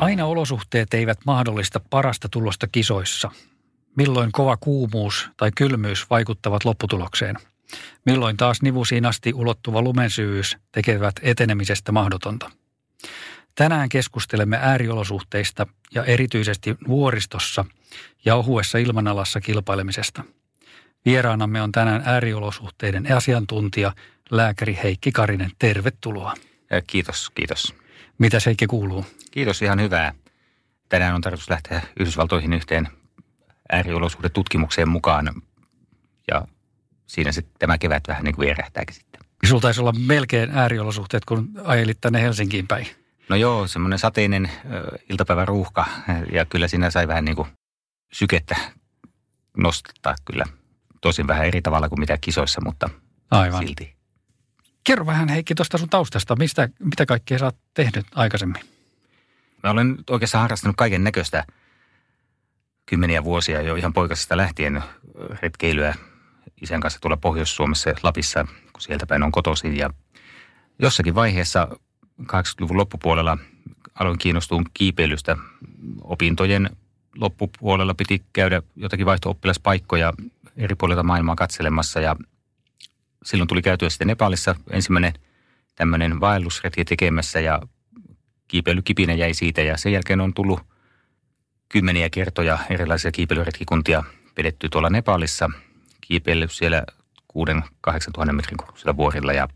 Aina olosuhteet eivät mahdollista parasta tulosta kisoissa. Milloin kova kuumuus tai kylmyys vaikuttavat lopputulokseen. Milloin taas nivusiin asti ulottuva lumensyvyys tekevät etenemisestä mahdotonta. Tänään keskustelemme ääriolosuhteista ja erityisesti vuoristossa ja ohuessa ilmanalassa kilpailemisesta. Vieraanamme on tänään ääriolosuhteiden asiantuntija, lääkäri Heikki Karinen. Tervetuloa. Kiitos, kiitos. Mitä Heikki kuuluu? Kiitos, ihan hyvää. Tänään on tarkoitus lähteä Yhdysvaltoihin yhteen ääriolosuhdetutkimukseen mukaan ja siinä sitten tämä kevät vähän niin kuin vierähtääkin sitten. Sulla taisi olla melkein ääriolosuhteet, kun ajelit tänne Helsinkiin päin. No joo, semmoinen sateinen äh, iltapäivän ruuhka ja kyllä siinä sai vähän niin kuin sykettä nostaa kyllä. Tosin vähän eri tavalla kuin mitä kisoissa, mutta Aivan. silti. Kerro vähän Heikki tuosta sun taustasta. Mistä, mitä kaikkea sä oot tehnyt aikaisemmin? Mä olen oikeastaan harrastanut kaiken näköistä kymmeniä vuosia jo ihan poikasesta lähtien retkeilyä isän kanssa tuolla Pohjois-Suomessa Lapissa, kun sieltä päin on kotoisin. Ja jossakin vaiheessa 80-luvun loppupuolella aloin kiinnostua kiipeilystä. Opintojen loppupuolella piti käydä jotakin vaihto-oppilaspaikkoja eri puolilta maailmaa katselemassa ja silloin tuli käytyä sitten Nepalissa ensimmäinen tämmöinen vaellusretki tekemässä ja kiipeilykipinä jäi siitä ja sen jälkeen on tullut kymmeniä kertoja erilaisia kiipeilyretkikuntia pidetty tuolla Nepalissa, kiipeillyt siellä 6-8 tuhannen metrin korkeudella vuorilla ja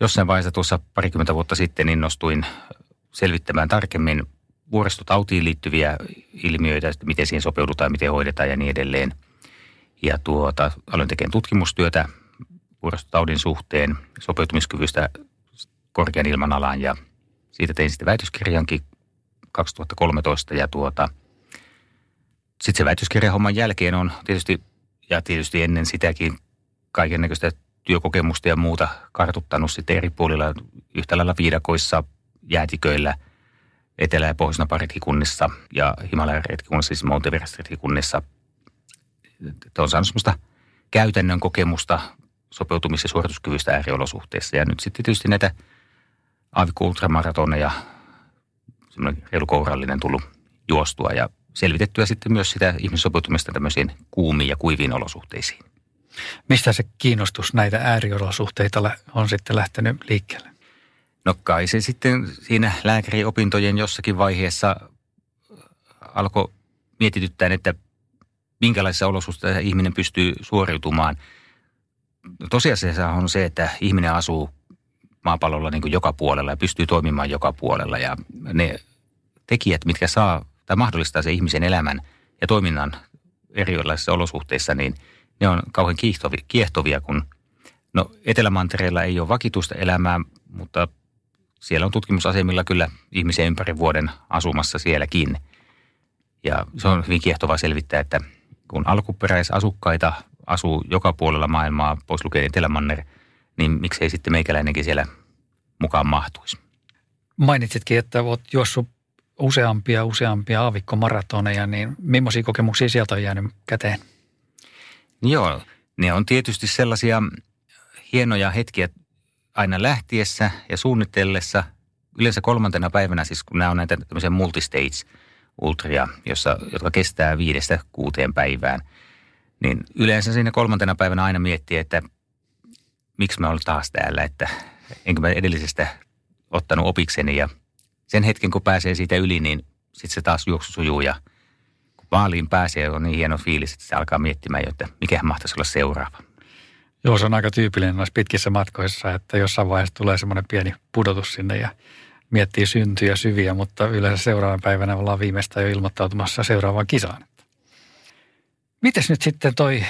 jossain vaiheessa tuossa parikymmentä vuotta sitten innostuin selvittämään tarkemmin vuoristotautiin liittyviä ilmiöitä, miten siihen sopeudutaan, miten hoidetaan ja niin edelleen. Ja tuota, aloin tekemään tutkimustyötä vuoristotaudin suhteen, sopeutumiskyvystä korkean ilmanalaan ja siitä tein sitten väitöskirjankin 2013 ja tuota, sitten se väitöskirjahomman jälkeen on tietysti, ja tietysti ennen sitäkin kaiken näköistä työkokemusta ja muuta kartuttanut sitten eri puolilla yhtä lailla viidakoissa, jäätiköillä, Etelä- ja pohjois retkikunnissa ja Himalajan retkikunnissa, siis Mount retkikunnissa. On saanut sellaista käytännön kokemusta sopeutumis- ja suorituskyvystä ääriolosuhteissa. Ja nyt sitten tietysti näitä aavikko ultramaratoneja, semmoinen reilu kourallinen tullut juostua ja selvitettyä sitten myös sitä ihmissopeutumista tämmöisiin kuumiin ja kuiviin olosuhteisiin. Mistä se kiinnostus näitä ääriolosuhteita on sitten lähtenyt liikkeelle? No kai se sitten siinä lääkäriopintojen jossakin vaiheessa alkoi mietityttää, että minkälaisissa olosuhteissa ihminen pystyy suoriutumaan. Tosiasiassa on se, että ihminen asuu maapallolla niin kuin joka puolella ja pystyy toimimaan joka puolella. Ja ne tekijät, mitkä saa tai mahdollistaa se ihmisen elämän ja toiminnan erilaisissa olosuhteissa, niin ne on kauhean kiehtovia, kun no Etelämantereella ei ole vakituista elämää, mutta siellä on tutkimusasemilla kyllä ihmisiä ympäri vuoden asumassa sielläkin. Ja se on hyvin kiehtovaa selvittää, että kun alkuperäisasukkaita asuu joka puolella maailmaa, pois lukien Etelämanner, niin miksei sitten meikäläinenkin siellä mukaan mahtuisi. Mainitsitkin, että olet juossut useampia useampia aavikkomaratoneja, niin millaisia kokemuksia sieltä on jäänyt käteen? Joo, ne on tietysti sellaisia hienoja hetkiä aina lähtiessä ja suunnitellessa. Yleensä kolmantena päivänä, siis kun nämä on näitä tämmöisiä multistage ultria, jossa, jotka kestää viidestä kuuteen päivään, niin yleensä siinä kolmantena päivänä aina miettii, että miksi mä olen taas täällä, että enkö mä edellisestä ottanut opikseni ja sen hetken, kun pääsee siitä yli, niin sitten se taas juoksu sujuu ja kun maaliin pääsee, on niin hieno fiilis, että se alkaa miettimään että mikä mahtaisi olla seuraava. Joo, se on aika tyypillinen noissa pitkissä matkoissa, että jossain vaiheessa tulee semmoinen pieni pudotus sinne ja miettii syntyjä syviä, mutta yleensä seuraavan päivänä ollaan viimeistään jo ilmoittautumassa seuraavaan kisaan. Mites nyt sitten toi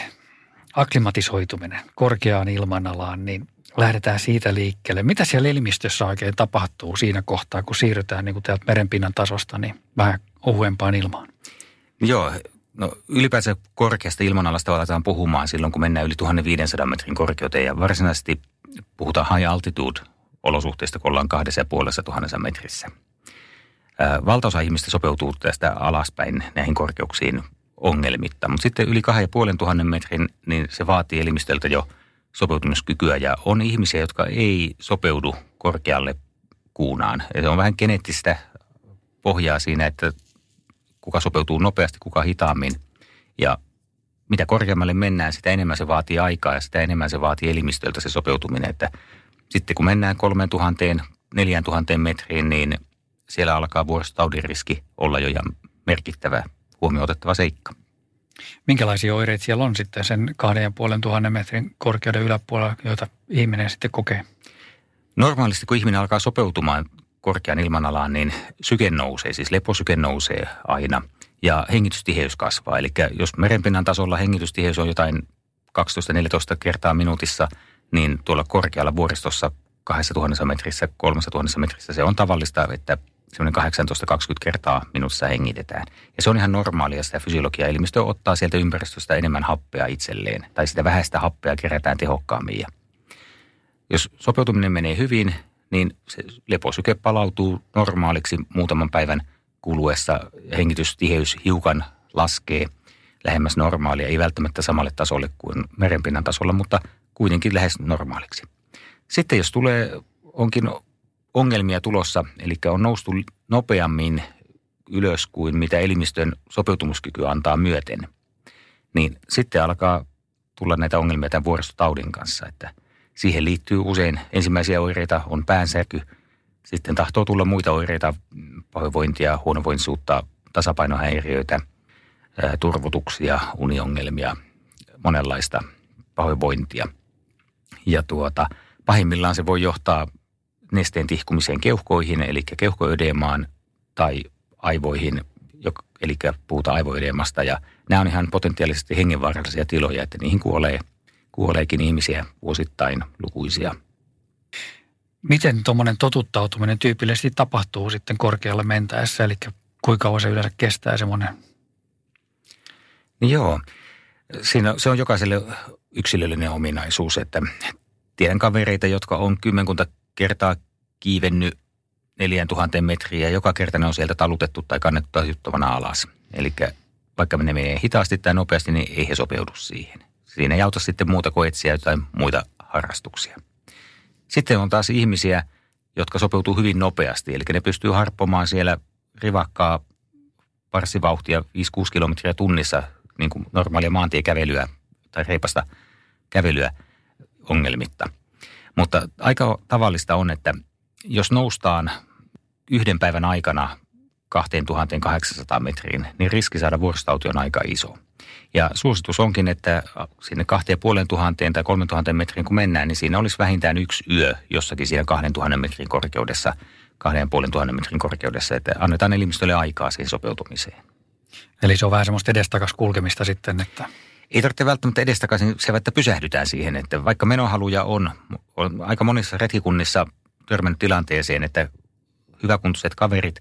Aklimatisoituminen korkeaan ilmanalaan, niin lähdetään siitä liikkeelle. Mitä siellä elimistössä oikein tapahtuu siinä kohtaa, kun siirrytään niin kuin täältä merenpinnan tasosta niin vähän ohuempaan ilmaan? Joo, no ylipäänsä korkeasta ilmanalasta aletaan puhumaan silloin, kun mennään yli 1500 metrin korkeuteen ja varsinaisesti puhutaan high altitude olosuhteista, kun ollaan kahdessa ja puolessa tuhannessa metrissä. Valtaosa ihmistä sopeutuu tästä alaspäin näihin korkeuksiin ongelmitta, mutta sitten yli kahden ja puolen tuhannen metrin, niin se vaatii elimistöltä jo sopeutumiskykyä ja on ihmisiä, jotka ei sopeudu korkealle kuunaan. Ja se on vähän geneettistä pohjaa siinä, että kuka sopeutuu nopeasti, kuka hitaammin. Ja mitä korkeammalle mennään, sitä enemmän se vaatii aikaa ja sitä enemmän se vaatii elimistöltä se sopeutuminen. Että sitten kun mennään 3000, 4000 metriin, niin siellä alkaa vuoristotaudin riski olla jo ihan merkittävä huomioon otettava seikka. Minkälaisia oireita siellä on sitten sen kahden ja puolen tuhannen metrin korkeuden yläpuolella, joita ihminen sitten kokee? Normaalisti kun ihminen alkaa sopeutumaan korkean ilmanalaan, niin syke nousee, siis leposyke nousee aina ja hengitystiheys kasvaa. Eli jos merenpinnan tasolla hengitystiheys on jotain 12-14 kertaa minuutissa, niin tuolla korkealla vuoristossa 2000 metrissä, 3000 metrissä se on tavallista, että semmoinen 18-20 kertaa minuutissa hengitetään. Ja se on ihan normaalia, sitä fysiologia elimistö ottaa sieltä ympäristöstä enemmän happea itselleen, tai sitä vähäistä happea kerätään tehokkaammin. Ja jos sopeutuminen menee hyvin, niin se leposyke palautuu normaaliksi muutaman päivän kuluessa. Hengitystiheys hiukan laskee lähemmäs normaalia, ei välttämättä samalle tasolle kuin merenpinnan tasolla, mutta kuitenkin lähes normaaliksi. Sitten jos tulee, onkin ongelmia tulossa, eli on noustu nopeammin ylös kuin mitä elimistön sopeutumuskyky antaa myöten, niin sitten alkaa tulla näitä ongelmia tämän vuoristotaudin kanssa, että siihen liittyy usein ensimmäisiä oireita on päänsärky, sitten tahtoo tulla muita oireita, pahoinvointia, huonovointisuutta, tasapainohäiriöitä, turvotuksia, uniongelmia, monenlaista pahoinvointia. Ja tuota, pahimmillaan se voi johtaa nesteen tihkumiseen keuhkoihin, eli keuhkoödeemaan tai aivoihin, eli puhutaan aivoödeemasta. Ja nämä on ihan potentiaalisesti hengenvaarallisia tiloja, että niihin kuolee, kuoleekin ihmisiä vuosittain lukuisia. Miten tuommoinen totuttautuminen tyypillisesti tapahtuu sitten korkealle mentäessä, eli kuinka kauan se yleensä kestää semmoinen? Joo, Siinä, se on jokaiselle yksilöllinen ominaisuus, että tiedän kavereita, jotka on kymmenkunta kertaa kiivennyt 4000 metriä ja joka kerta ne on sieltä talutettu tai kannettu tajuttavana alas. Eli vaikka ne menee hitaasti tai nopeasti, niin ei he sopeudu siihen. Siinä ei auta sitten muuta kuin etsiä jotain muita harrastuksia. Sitten on taas ihmisiä, jotka sopeutuu hyvin nopeasti, eli ne pystyy harppomaan siellä rivakkaa parssivauhtia 5-6 kilometriä tunnissa, niin kuin normaalia maantiekävelyä tai reipasta kävelyä ongelmitta – mutta aika tavallista on, että jos noustaan yhden päivän aikana 2800 metriin, niin riski saada vuoristauti on aika iso. Ja suositus onkin, että sinne 2500 tai 3000 metriin kun mennään, niin siinä olisi vähintään yksi yö jossakin siinä 2000 metrin korkeudessa, 2500 metrin korkeudessa, että annetaan elimistölle aikaa siihen sopeutumiseen. Eli se on vähän semmoista edestakas kulkemista sitten, että ei tarvitse välttämättä edestakaisin se, että pysähdytään siihen, että vaikka menohaluja on, on aika monissa retkikunnissa törmännyt tilanteeseen, että hyväkuntoiset kaverit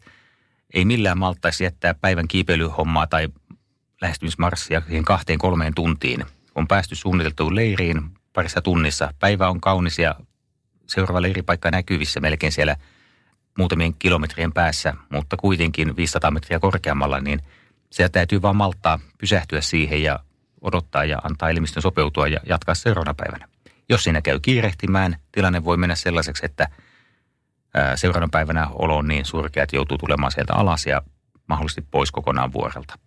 ei millään maltaisi jättää päivän kiipeilyhommaa tai lähestymismarssia siihen kahteen kolmeen tuntiin. On päästy suunniteltuun leiriin parissa tunnissa. Päivä on kaunis ja seuraava leiripaikka näkyvissä melkein siellä muutamien kilometrien päässä, mutta kuitenkin 500 metriä korkeammalla, niin se täytyy vaan malttaa pysähtyä siihen ja odottaa ja antaa elimistön sopeutua ja jatkaa seuraavana päivänä. Jos siinä käy kiirehtimään, tilanne voi mennä sellaiseksi, että seuraavana päivänä olo on niin surkea, että joutuu tulemaan sieltä alas ja mahdollisesti pois kokonaan vuorelta.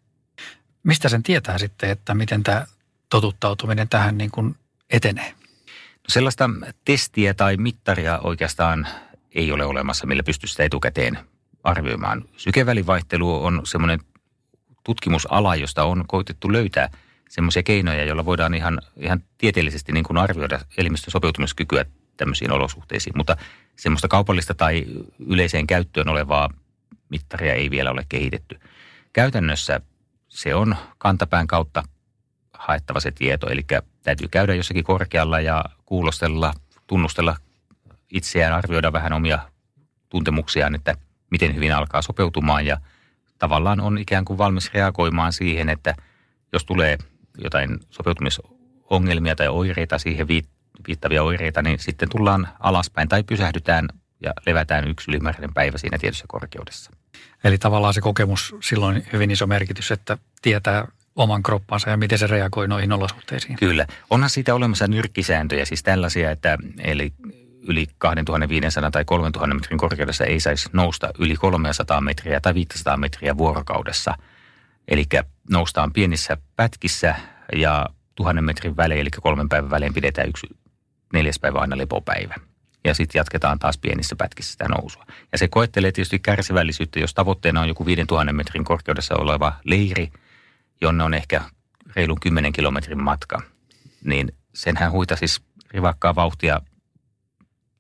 Mistä sen tietää sitten, että miten tämä totuttautuminen tähän niin kuin etenee? No sellaista testiä tai mittaria oikeastaan ei ole olemassa, millä pystyy sitä etukäteen arvioimaan. Sykevälivaihtelu on semmoinen tutkimusala, josta on koitettu löytää – semmoisia keinoja, joilla voidaan ihan, ihan tieteellisesti niin kuin arvioida elimistön sopeutumiskykyä tämmöisiin olosuhteisiin. Mutta semmoista kaupallista tai yleiseen käyttöön olevaa mittaria ei vielä ole kehitetty. Käytännössä se on kantapään kautta haettava se tieto. Eli täytyy käydä jossakin korkealla ja kuulostella, tunnustella itseään, arvioida vähän omia tuntemuksiaan, että miten hyvin alkaa sopeutumaan ja tavallaan on ikään kuin valmis reagoimaan siihen, että jos tulee jotain sopeutumisongelmia tai oireita siihen viittavia oireita, niin sitten tullaan alaspäin tai pysähdytään ja levätään yksi ylimääräinen päivä siinä tietyssä korkeudessa. Eli tavallaan se kokemus silloin hyvin iso merkitys, että tietää oman kroppansa ja miten se reagoi noihin olosuhteisiin. Kyllä. Onhan siitä olemassa nyrkkisääntöjä, siis tällaisia, että eli yli 2500 tai 3000 metrin korkeudessa ei saisi nousta yli 300 metriä tai 500 metriä vuorokaudessa. Eli noustaan pienissä pätkissä ja tuhannen metrin välein, eli kolmen päivän välein pidetään yksi neljäs päivä aina lepopäivä. Ja sitten jatketaan taas pienissä pätkissä sitä nousua. Ja se koettelee tietysti kärsivällisyyttä, jos tavoitteena on joku 5000 metrin korkeudessa oleva leiri, jonne on ehkä reilun 10 kilometrin matka, niin senhän huita siis rivakkaa vauhtia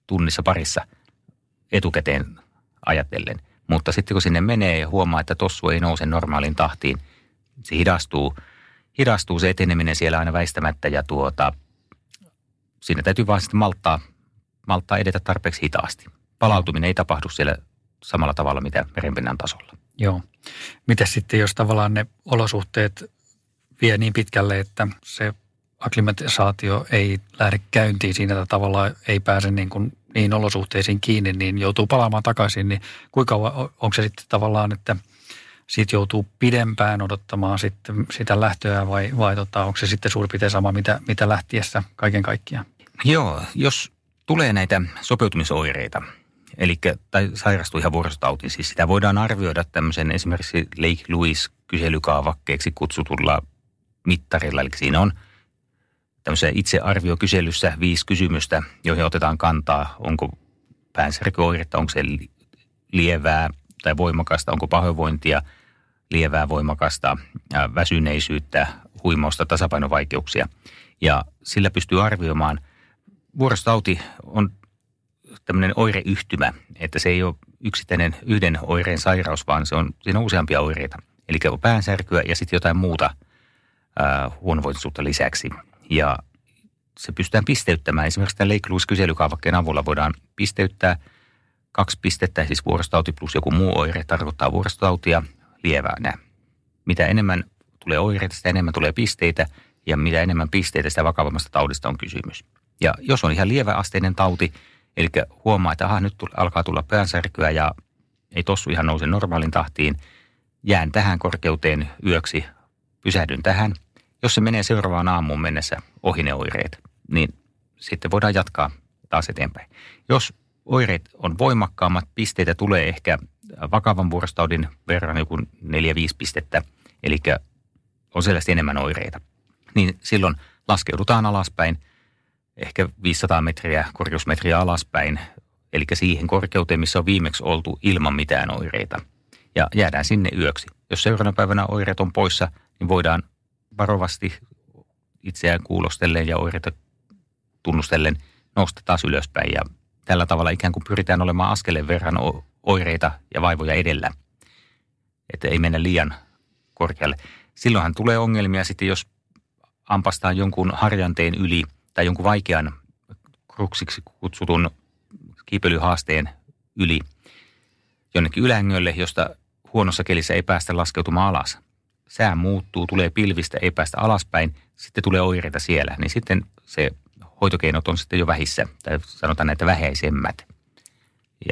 tunnissa parissa etukäteen ajatellen. Mutta sitten kun sinne menee ja huomaa, että tossu ei nouse normaalin tahtiin, se hidastuu, hidastuu se eteneminen siellä aina väistämättä ja tuota, siinä täytyy vaan sitten malttaa, malttaa edetä tarpeeksi hitaasti. Palautuminen ei tapahdu siellä samalla tavalla, mitä merenpinnan tasolla. Joo. Miten sitten, jos tavallaan ne olosuhteet vie niin pitkälle, että se akklimatisaatio ei lähde käyntiin siinä, että tavallaan ei pääse niin kuin niihin olosuhteisiin kiinni, niin joutuu palaamaan takaisin, niin kuinka onko se sitten tavallaan, että siitä joutuu pidempään odottamaan sitten sitä lähtöä vai, vai tota, onko se sitten suurin piirtein sama, mitä, mitä lähtiessä kaiken kaikkiaan? Joo, jos tulee näitä sopeutumisoireita, eli tai sairastuu ihan vuorostautiin, siis sitä voidaan arvioida tämmöisen esimerkiksi Lake Louis kyselykaavakkeeksi kutsutulla mittarilla, eli siinä on – tämmöisessä itsearviokyselyssä viisi kysymystä, joihin otetaan kantaa, onko päänsärkyoiretta, onko se lievää tai voimakasta, onko pahoinvointia, lievää, voimakasta, väsyneisyyttä, huimausta, tasapainovaikeuksia. Ja sillä pystyy arvioimaan. Vuorostauti on tämmöinen oireyhtymä, että se ei ole yksittäinen yhden oireen sairaus, vaan se on, siinä on useampia oireita. Eli on päänsärkyä ja sitten jotain muuta huonovointisuutta lisäksi. Ja se pystytään pisteyttämään. Esimerkiksi tämän Lake-Louise-kyselykaavakkeen avulla voidaan pisteyttää kaksi pistettä, siis vuorostauti plus joku muu oire tarkoittaa vuorostautia lievänä. Mitä enemmän tulee oireita, sitä enemmän tulee pisteitä, ja mitä enemmän pisteitä, sitä vakavammasta taudista on kysymys. Ja jos on ihan lieväasteinen tauti, eli huomaa, että aha, nyt alkaa tulla päänsärkyä ja ei tossu ihan nouse normaalin tahtiin, jään tähän korkeuteen yöksi, pysähdyn tähän – jos se menee seuraavaan aamuun mennessä ohi ne oireet, niin sitten voidaan jatkaa taas eteenpäin. Jos oireet on voimakkaammat, pisteitä tulee ehkä vakavan vuorostaudin verran joku 4-5 pistettä, eli on selvästi enemmän oireita, niin silloin laskeudutaan alaspäin, ehkä 500 metriä, korkeusmetriä alaspäin, eli siihen korkeuteen, missä on viimeksi oltu ilman mitään oireita. Ja jäädään sinne yöksi. Jos seuraavana päivänä oireet on poissa, niin voidaan varovasti itseään kuulostellen ja oireita tunnustellen nousta taas ylöspäin. Ja tällä tavalla ikään kuin pyritään olemaan askeleen verran oireita ja vaivoja edellä, että ei mennä liian korkealle. Silloinhan tulee ongelmia sitten, jos ampastaa jonkun harjanteen yli tai jonkun vaikean kruksiksi kutsutun kiipeilyhaasteen yli jonnekin ylängölle, josta huonossa kelissä ei päästä laskeutumaan alas – sää muuttuu, tulee pilvistä, ei päästä alaspäin, sitten tulee oireita siellä, niin sitten se hoitokeinot on sitten jo vähissä, tai sanotaan näitä vähäisemmät.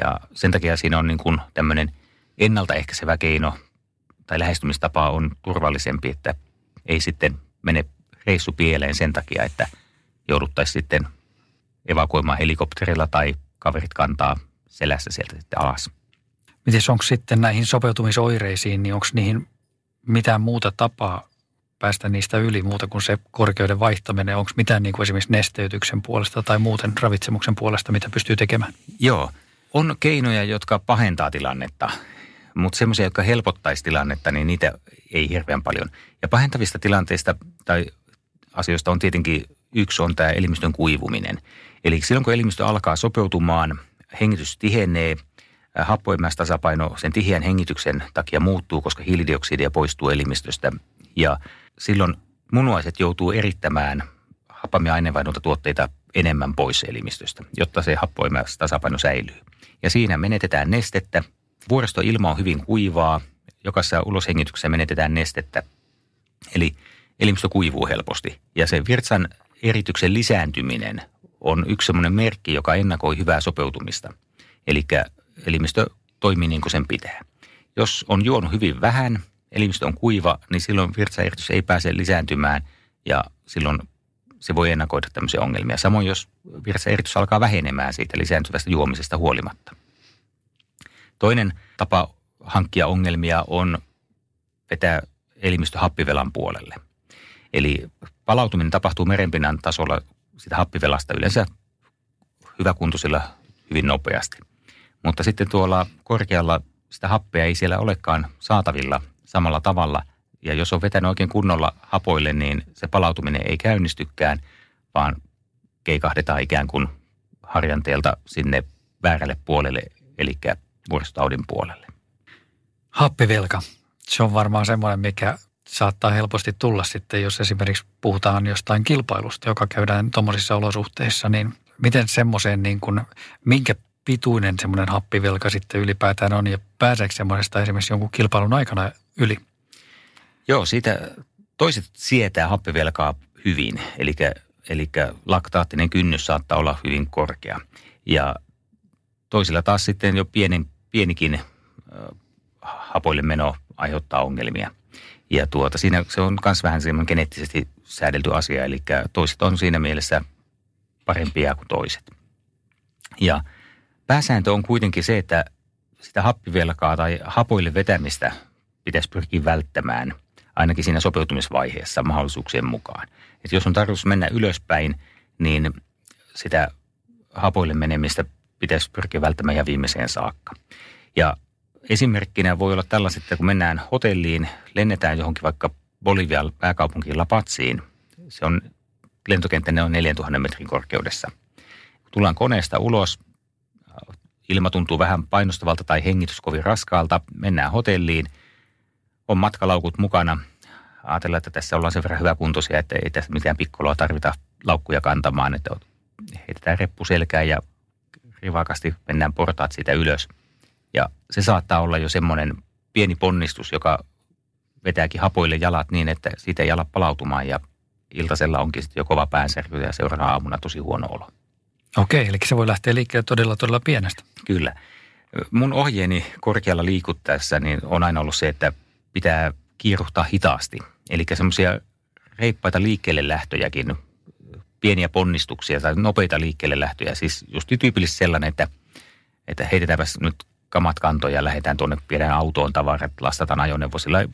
Ja sen takia siinä on niin kuin tämmöinen ennaltaehkäisevä keino tai lähestymistapa on turvallisempi, että ei sitten mene reissu pieleen sen takia, että jouduttaisiin sitten evakuoimaan helikopterilla tai kaverit kantaa selässä sieltä sitten alas. Miten onko sitten näihin sopeutumisoireisiin, niin onko niihin mitään muuta tapaa päästä niistä yli muuta kuin se korkeuden vaihtaminen? Onko mitään niin kuin esimerkiksi nesteytyksen puolesta tai muuten ravitsemuksen puolesta, mitä pystyy tekemään? Joo, on keinoja, jotka pahentaa tilannetta, mutta semmoisia, jotka helpottaisi tilannetta, niin niitä ei hirveän paljon. Ja pahentavista tilanteista tai asioista on tietenkin yksi on tämä elimistön kuivuminen. Eli silloin kun elimistö alkaa sopeutumaan, hengitys tihenee – happoimaistasapaino sen tiheän hengityksen takia muuttuu, koska hiilidioksidia poistuu elimistöstä. Ja silloin munuaiset joutuu erittämään happamia aineenvaihdunta tuotteita enemmän pois elimistöstä, jotta se happoimas tasapaino säilyy. Ja siinä menetetään nestettä. Vuoristoilma on hyvin kuivaa. Jokaisessa uloshengityksessä menetetään nestettä. Eli elimistö kuivuu helposti. Ja se virtsan erityksen lisääntyminen on yksi sellainen merkki, joka ennakoi hyvää sopeutumista. Eli elimistö toimii niin kuin sen pitää. Jos on juonut hyvin vähän, elimistö on kuiva, niin silloin virtsaeritys ei pääse lisääntymään ja silloin se voi ennakoida tämmöisiä ongelmia. Samoin jos virtsaeritys alkaa vähenemään siitä lisääntyvästä juomisesta huolimatta. Toinen tapa hankkia ongelmia on vetää elimistö happivelan puolelle. Eli palautuminen tapahtuu merenpinnan tasolla sitä happivelasta yleensä hyväkuntoisilla hyvin nopeasti. Mutta sitten tuolla korkealla sitä happea ei siellä olekaan saatavilla samalla tavalla. Ja jos on vetänyt oikein kunnolla hapoille, niin se palautuminen ei käynnistykään, vaan keikahdetaan ikään kuin harjanteelta sinne väärälle puolelle, eli vuoristotaudin puolelle. Happivelka, se on varmaan semmoinen, mikä saattaa helposti tulla sitten, jos esimerkiksi puhutaan jostain kilpailusta, joka käydään tuommoisissa olosuhteissa, niin miten semmoiseen, niin kuin, minkä pituinen semmoinen happivelka sitten ylipäätään on ja pääseekö semmoisesta esimerkiksi jonkun kilpailun aikana yli? Joo, siitä toiset sietää happivelkaa hyvin, eli, eli laktaattinen kynnys saattaa olla hyvin korkea. Ja toisilla taas sitten jo pieni, pienikin hapoille meno aiheuttaa ongelmia. Ja tuota, siinä se on myös vähän semmoinen geneettisesti säädelty asia, eli toiset on siinä mielessä parempia kuin toiset. Ja pääsääntö on kuitenkin se, että sitä happivelkaa tai hapoille vetämistä pitäisi pyrkiä välttämään ainakin siinä sopeutumisvaiheessa mahdollisuuksien mukaan. Että jos on tarkoitus mennä ylöspäin, niin sitä hapoille menemistä pitäisi pyrkiä välttämään ihan viimeiseen saakka. Ja esimerkkinä voi olla tällaiset, että kun mennään hotelliin, lennetään johonkin vaikka Bolivian pääkaupunkiin Lapatsiin. Se on, lentokenttä on 4000 metrin korkeudessa. Tullaan koneesta ulos, ilma tuntuu vähän painostavalta tai hengitys kovin raskaalta, mennään hotelliin, on matkalaukut mukana. Ajatellaan, että tässä ollaan sen verran hyväkuntoisia, että ei tässä mitään pikkoloa tarvita laukkuja kantamaan, että heitetään reppu selkään ja rivakasti mennään portaat siitä ylös – ja se saattaa olla jo semmoinen pieni ponnistus, joka vetääkin hapoille jalat niin, että siitä ei ala palautumaan ja iltasella onkin sitten jo kova päänsärky ja seuraavana aamuna tosi huono olo. Okei, eli se voi lähteä liikkeelle todella todella pienestä. Kyllä. Mun ohjeeni korkealla liikuttaessa niin on aina ollut se, että pitää kiiruhtaa hitaasti. Eli semmoisia reippaita liikkeelle lähtöjäkin, pieniä ponnistuksia tai nopeita liikkeelle lähtöjä. Siis just tyypillisesti sellainen, että, että heitetäänpäs nyt kamat kantoja, lähdetään tuonne, viedään autoon tavarat, lastataan ajoneuvo sillä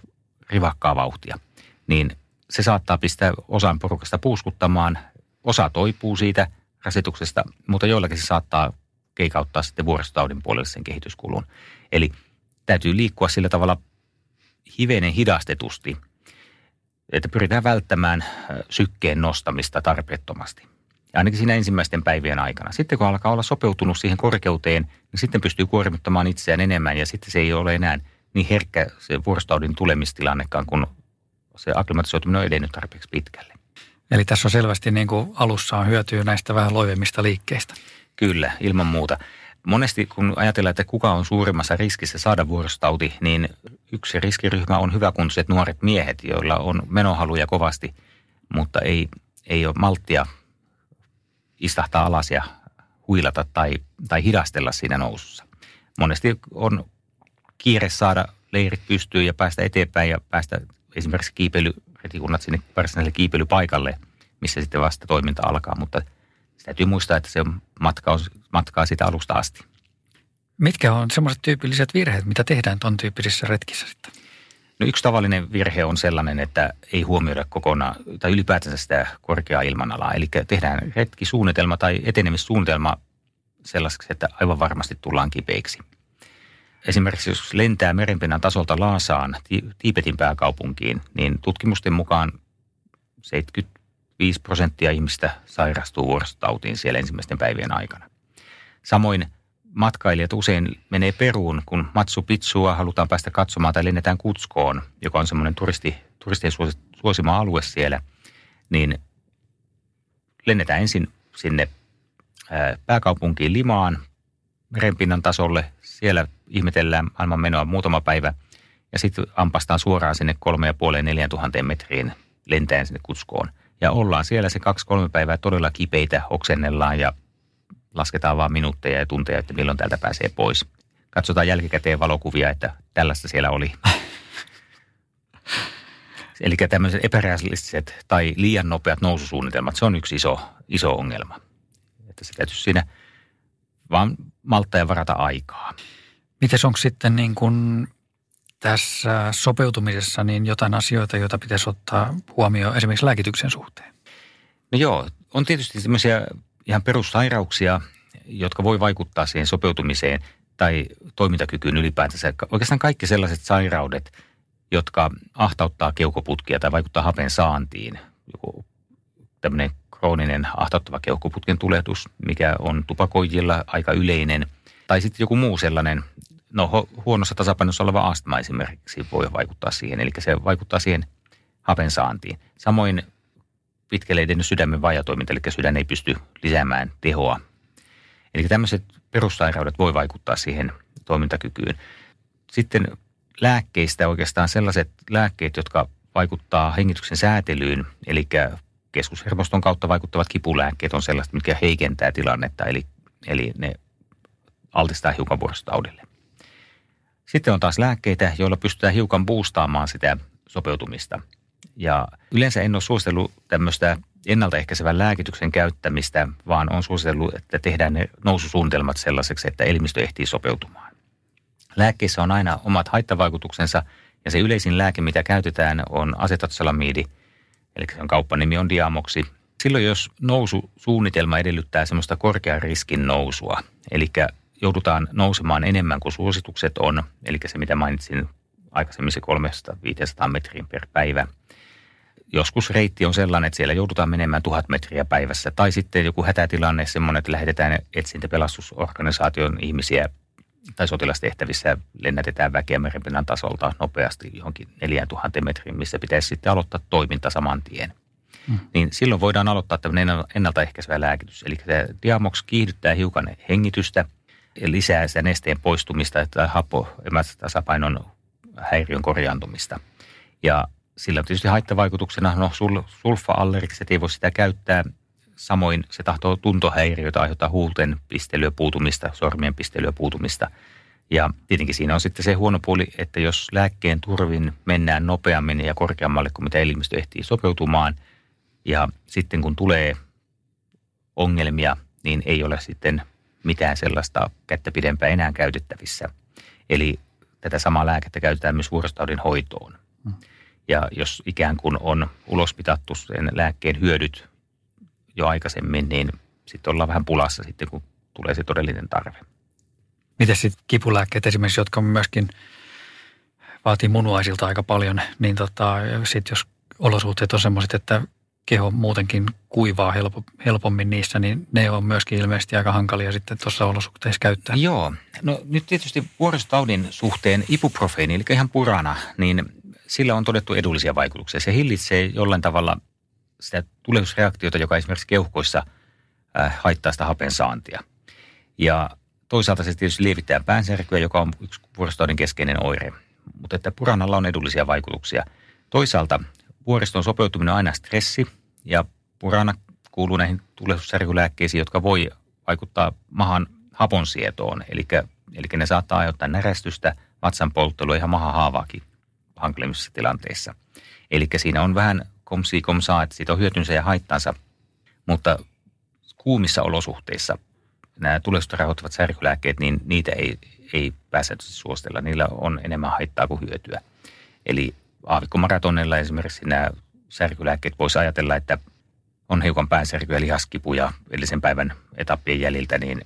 rivakkaa vauhtia. Niin se saattaa pistää osan porukasta puuskuttamaan, osa toipuu siitä rasituksesta, mutta joillakin se saattaa keikauttaa sitten vuoristotaudin puolelle sen kehityskulun. Eli täytyy liikkua sillä tavalla hivenen hidastetusti, että pyritään välttämään sykkeen nostamista tarpeettomasti ainakin siinä ensimmäisten päivien aikana. Sitten kun alkaa olla sopeutunut siihen korkeuteen, niin sitten pystyy kuormittamaan itseään enemmän ja sitten se ei ole enää niin herkkä se vuoristotaudin tulemistilannekaan, kun se akklimatisoituminen on edennyt tarpeeksi pitkälle. Eli tässä on selvästi niin kuin alussa on hyötyä näistä vähän loivemmista liikkeistä. Kyllä, ilman muuta. Monesti kun ajatellaan, että kuka on suurimmassa riskissä saada vuorostauti, niin yksi riskiryhmä on hyväkuntoiset nuoret miehet, joilla on menohaluja kovasti, mutta ei, ei ole malttia istahtaa alas ja huilata tai, tai hidastella siinä nousussa. Monesti on kiire saada leirit pystyyn ja päästä eteenpäin ja päästä esimerkiksi kiipeilyretikunnat sinne varsinaiselle kiipeilypaikalle, missä sitten vasta toiminta alkaa, mutta täytyy muistaa, että se matka on matkaa sitä alusta asti. Mitkä on semmoiset tyypilliset virheet, mitä tehdään tuon tyyppisissä retkissä sitten? No yksi tavallinen virhe on sellainen, että ei huomioida kokonaan tai ylipäätänsä sitä korkeaa ilmanalaa. Eli tehdään retkisuunnitelma tai etenemissuunnitelma sellaiseksi, että aivan varmasti tullaan kipeiksi. Esimerkiksi jos lentää merenpinnan tasolta Laasaan, Tiipetin pääkaupunkiin, niin tutkimusten mukaan 75 prosenttia ihmistä sairastuu vuoristotautiin siellä ensimmäisten päivien aikana. Samoin matkailijat usein menee Peruun, kun Matsu Pitsua halutaan päästä katsomaan tai lennetään Kutskoon, joka on semmoinen turisti, turistien suosima alue siellä. niin lennetään ensin sinne pääkaupunkiin Limaan merenpinnan tasolle. Siellä ihmetellään maailman menoa muutama päivä ja sitten ampastaan suoraan sinne kolme ja puoleen neljän tuhanteen metriin lentäen sinne Kutskoon. Ja ollaan siellä se kaksi-kolme päivää todella kipeitä, oksennellaan ja lasketaan vaan minuutteja ja tunteja, että milloin täältä pääsee pois. Katsotaan jälkikäteen valokuvia, että tällaista siellä oli. Eli tämmöiset epärealistiset tai liian nopeat noususuunnitelmat, se on yksi iso, iso ongelma. Että se täytyy siinä vaan malttaa ja varata aikaa. Miten onko sitten niin kuin tässä sopeutumisessa niin jotain asioita, joita pitäisi ottaa huomioon esimerkiksi lääkityksen suhteen? No joo, on tietysti sellaisia ihan perussairauksia, jotka voi vaikuttaa siihen sopeutumiseen tai toimintakykyyn ylipäätänsä. Oikeastaan kaikki sellaiset sairaudet, jotka ahtauttaa keukoputkia tai vaikuttaa hapen saantiin. Joku tämmöinen krooninen ahtauttava keuhkoputken tulehdus, mikä on tupakoijilla aika yleinen. Tai sitten joku muu sellainen, no huonossa tasapainossa oleva astma esimerkiksi voi vaikuttaa siihen. Eli se vaikuttaa siihen hapen saantiin. Samoin pitkälle edennyt sydämen vajatoiminta, eli sydän ei pysty lisäämään tehoa. Eli tämmöiset perussairaudet voi vaikuttaa siihen toimintakykyyn. Sitten lääkkeistä oikeastaan sellaiset lääkkeet, jotka vaikuttaa hengityksen säätelyyn, eli keskushermoston kautta vaikuttavat kipulääkkeet on sellaiset, mitkä heikentää tilannetta, eli, eli ne altistaa hiukan vuorostaudille. Sitten on taas lääkkeitä, joilla pystytään hiukan boostaamaan sitä sopeutumista. Ja yleensä en ole suositellut tämmöistä ennaltaehkäisevän lääkityksen käyttämistä, vaan on suositellut, että tehdään ne noususuunnitelmat sellaiseksi, että elimistö ehtii sopeutumaan. Lääkkeissä on aina omat haittavaikutuksensa ja se yleisin lääke, mitä käytetään, on asetatsalamiidi, eli sen kauppanimi on diamoksi. Silloin, jos noususuunnitelma edellyttää semmoista korkean riskin nousua, eli joudutaan nousemaan enemmän kuin suositukset on, eli se mitä mainitsin aikaisemmin se 300-500 metriin per päivä. Joskus reitti on sellainen, että siellä joudutaan menemään tuhat metriä päivässä. Tai sitten joku hätätilanne semmoinen, että lähetetään etsintäpelastusorganisaation ihmisiä tai sotilastehtävissä lennätetään väkeä merenpinnan tasolta nopeasti johonkin 4000 metriin, missä pitäisi sitten aloittaa toiminta saman tien. Hmm. Niin silloin voidaan aloittaa tämmöinen ennaltaehkäisevä lääkitys. Eli tämä Diamox kiihdyttää hiukan hengitystä, lisää sitä nesteen poistumista tai happoemätasapainon häiriön korjaantumista. Ja sillä on tietysti haittavaikutuksena, no sul, sulfa-allergikset ei voi sitä käyttää. Samoin se tahtoo tuntohäiriöitä aiheuttaa huulten pistelyä puutumista, sormien pistelyä puutumista. Ja tietenkin siinä on sitten se huono puoli, että jos lääkkeen turvin mennään nopeammin ja korkeammalle kuin mitä elimistö ehtii sopeutumaan, ja sitten kun tulee ongelmia, niin ei ole sitten mitään sellaista kättä pidempää enää käytettävissä. Eli tätä samaa lääkettä käytetään myös vuorostaudin hoitoon. Mm. Ja jos ikään kuin on ulospitattu sen lääkkeen hyödyt jo aikaisemmin, niin sitten ollaan vähän pulassa sitten, kun tulee se todellinen tarve. Miten sitten kipulääkkeet esimerkiksi, jotka myöskin vaatii munuaisilta aika paljon, niin tota, sitten jos olosuhteet on sellaiset, että keho muutenkin kuivaa helpommin niissä, niin ne on myöskin ilmeisesti aika hankalia sitten tuossa olosuhteissa käyttää. Joo. No nyt tietysti vuoristotaudin suhteen ibuprofeeni, eli ihan purana, niin sillä on todettu edullisia vaikutuksia. Se hillitsee jollain tavalla sitä tulehdusreaktiota, joka esimerkiksi keuhkoissa äh, haittaa sitä hapen saantia. Ja toisaalta se tietysti lievittää päänsärkyä, joka on yksi vuoristotaudin keskeinen oire. Mutta että puranalla on edullisia vaikutuksia. Toisaalta vuoriston sopeutuminen on aina stressi ja purana kuuluu näihin tulehdussärkylääkkeisiin, jotka voi vaikuttaa mahan haponsietoon. Eli, eli ne saattaa aiheuttaa närästystä, vatsan polttelua ja mahan haavaakin hankalimmissa tilanteissa. Eli siinä on vähän komsi komsaa, että siitä on hyötynsä ja haittansa, mutta kuumissa olosuhteissa nämä tulehdusta rahoittavat särkylääkkeet, niin niitä ei, ei pääse suostella. Niillä on enemmän haittaa kuin hyötyä. Eli aavikkomaratonilla esimerkiksi nämä särkylääkkeet voisi ajatella, että on hiukan päänsärkyä, lihaskipuja edellisen päivän etappien jäljiltä, niin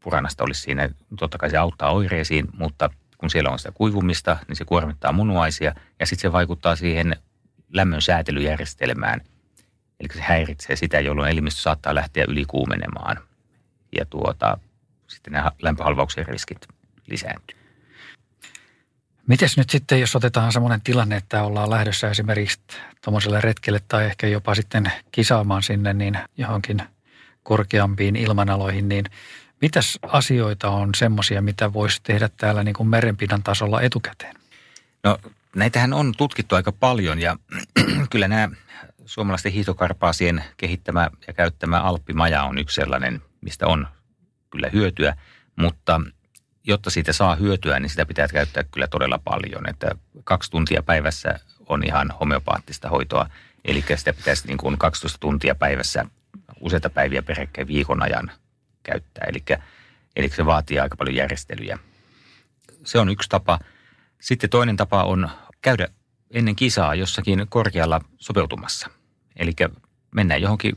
puranasta olisi siinä, totta kai se auttaa oireisiin, mutta kun siellä on sitä kuivumista, niin se kuormittaa munuaisia ja sitten se vaikuttaa siihen lämmön säätelyjärjestelmään. Eli se häiritsee sitä, jolloin elimistö saattaa lähteä ylikuumenemaan ja tuota, sitten nämä lämpöhalvauksen riskit lisääntyy. Mites nyt sitten, jos otetaan semmoinen tilanne, että ollaan lähdössä esimerkiksi tuommoiselle retkelle tai ehkä jopa sitten kisaamaan sinne niin johonkin korkeampiin ilmanaloihin, niin mitäs asioita on semmoisia, mitä voisi tehdä täällä niin kuin merenpinnan tasolla etukäteen? No näitähän on tutkittu aika paljon ja kyllä nämä suomalaisten hiihtokarpaasien kehittämä ja käyttämä Alppimaja on yksi sellainen, mistä on kyllä hyötyä, mutta jotta siitä saa hyötyä, niin sitä pitää käyttää kyllä todella paljon. Että kaksi tuntia päivässä on ihan homeopaattista hoitoa, eli sitä pitäisi niin kuin 12 tuntia päivässä useita päiviä peräkkäin viikon ajan käyttää. Eli, eli se vaatii aika paljon järjestelyjä. Se on yksi tapa. Sitten toinen tapa on käydä ennen kisaa jossakin korkealla sopeutumassa. Eli mennään johonkin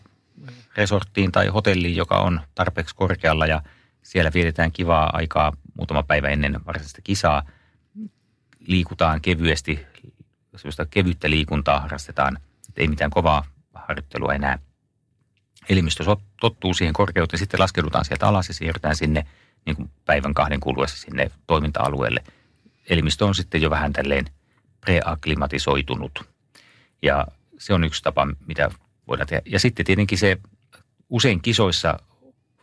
resorttiin tai hotelliin, joka on tarpeeksi korkealla ja siellä vietetään kivaa aikaa muutama päivä ennen varsinaista kisaa. Liikutaan kevyesti, sellaista kevyttä liikuntaa harrastetaan, ei mitään kovaa harjoittelua enää. Elimistö tottuu siihen korkeuteen, sitten laskeudutaan sieltä alas ja siirrytään sinne niin kuin päivän kahden kuluessa sinne toiminta-alueelle. Elimistö on sitten jo vähän tälleen preaklimatisoitunut. Ja se on yksi tapa, mitä voidaan tehdä. Ja sitten tietenkin se usein kisoissa,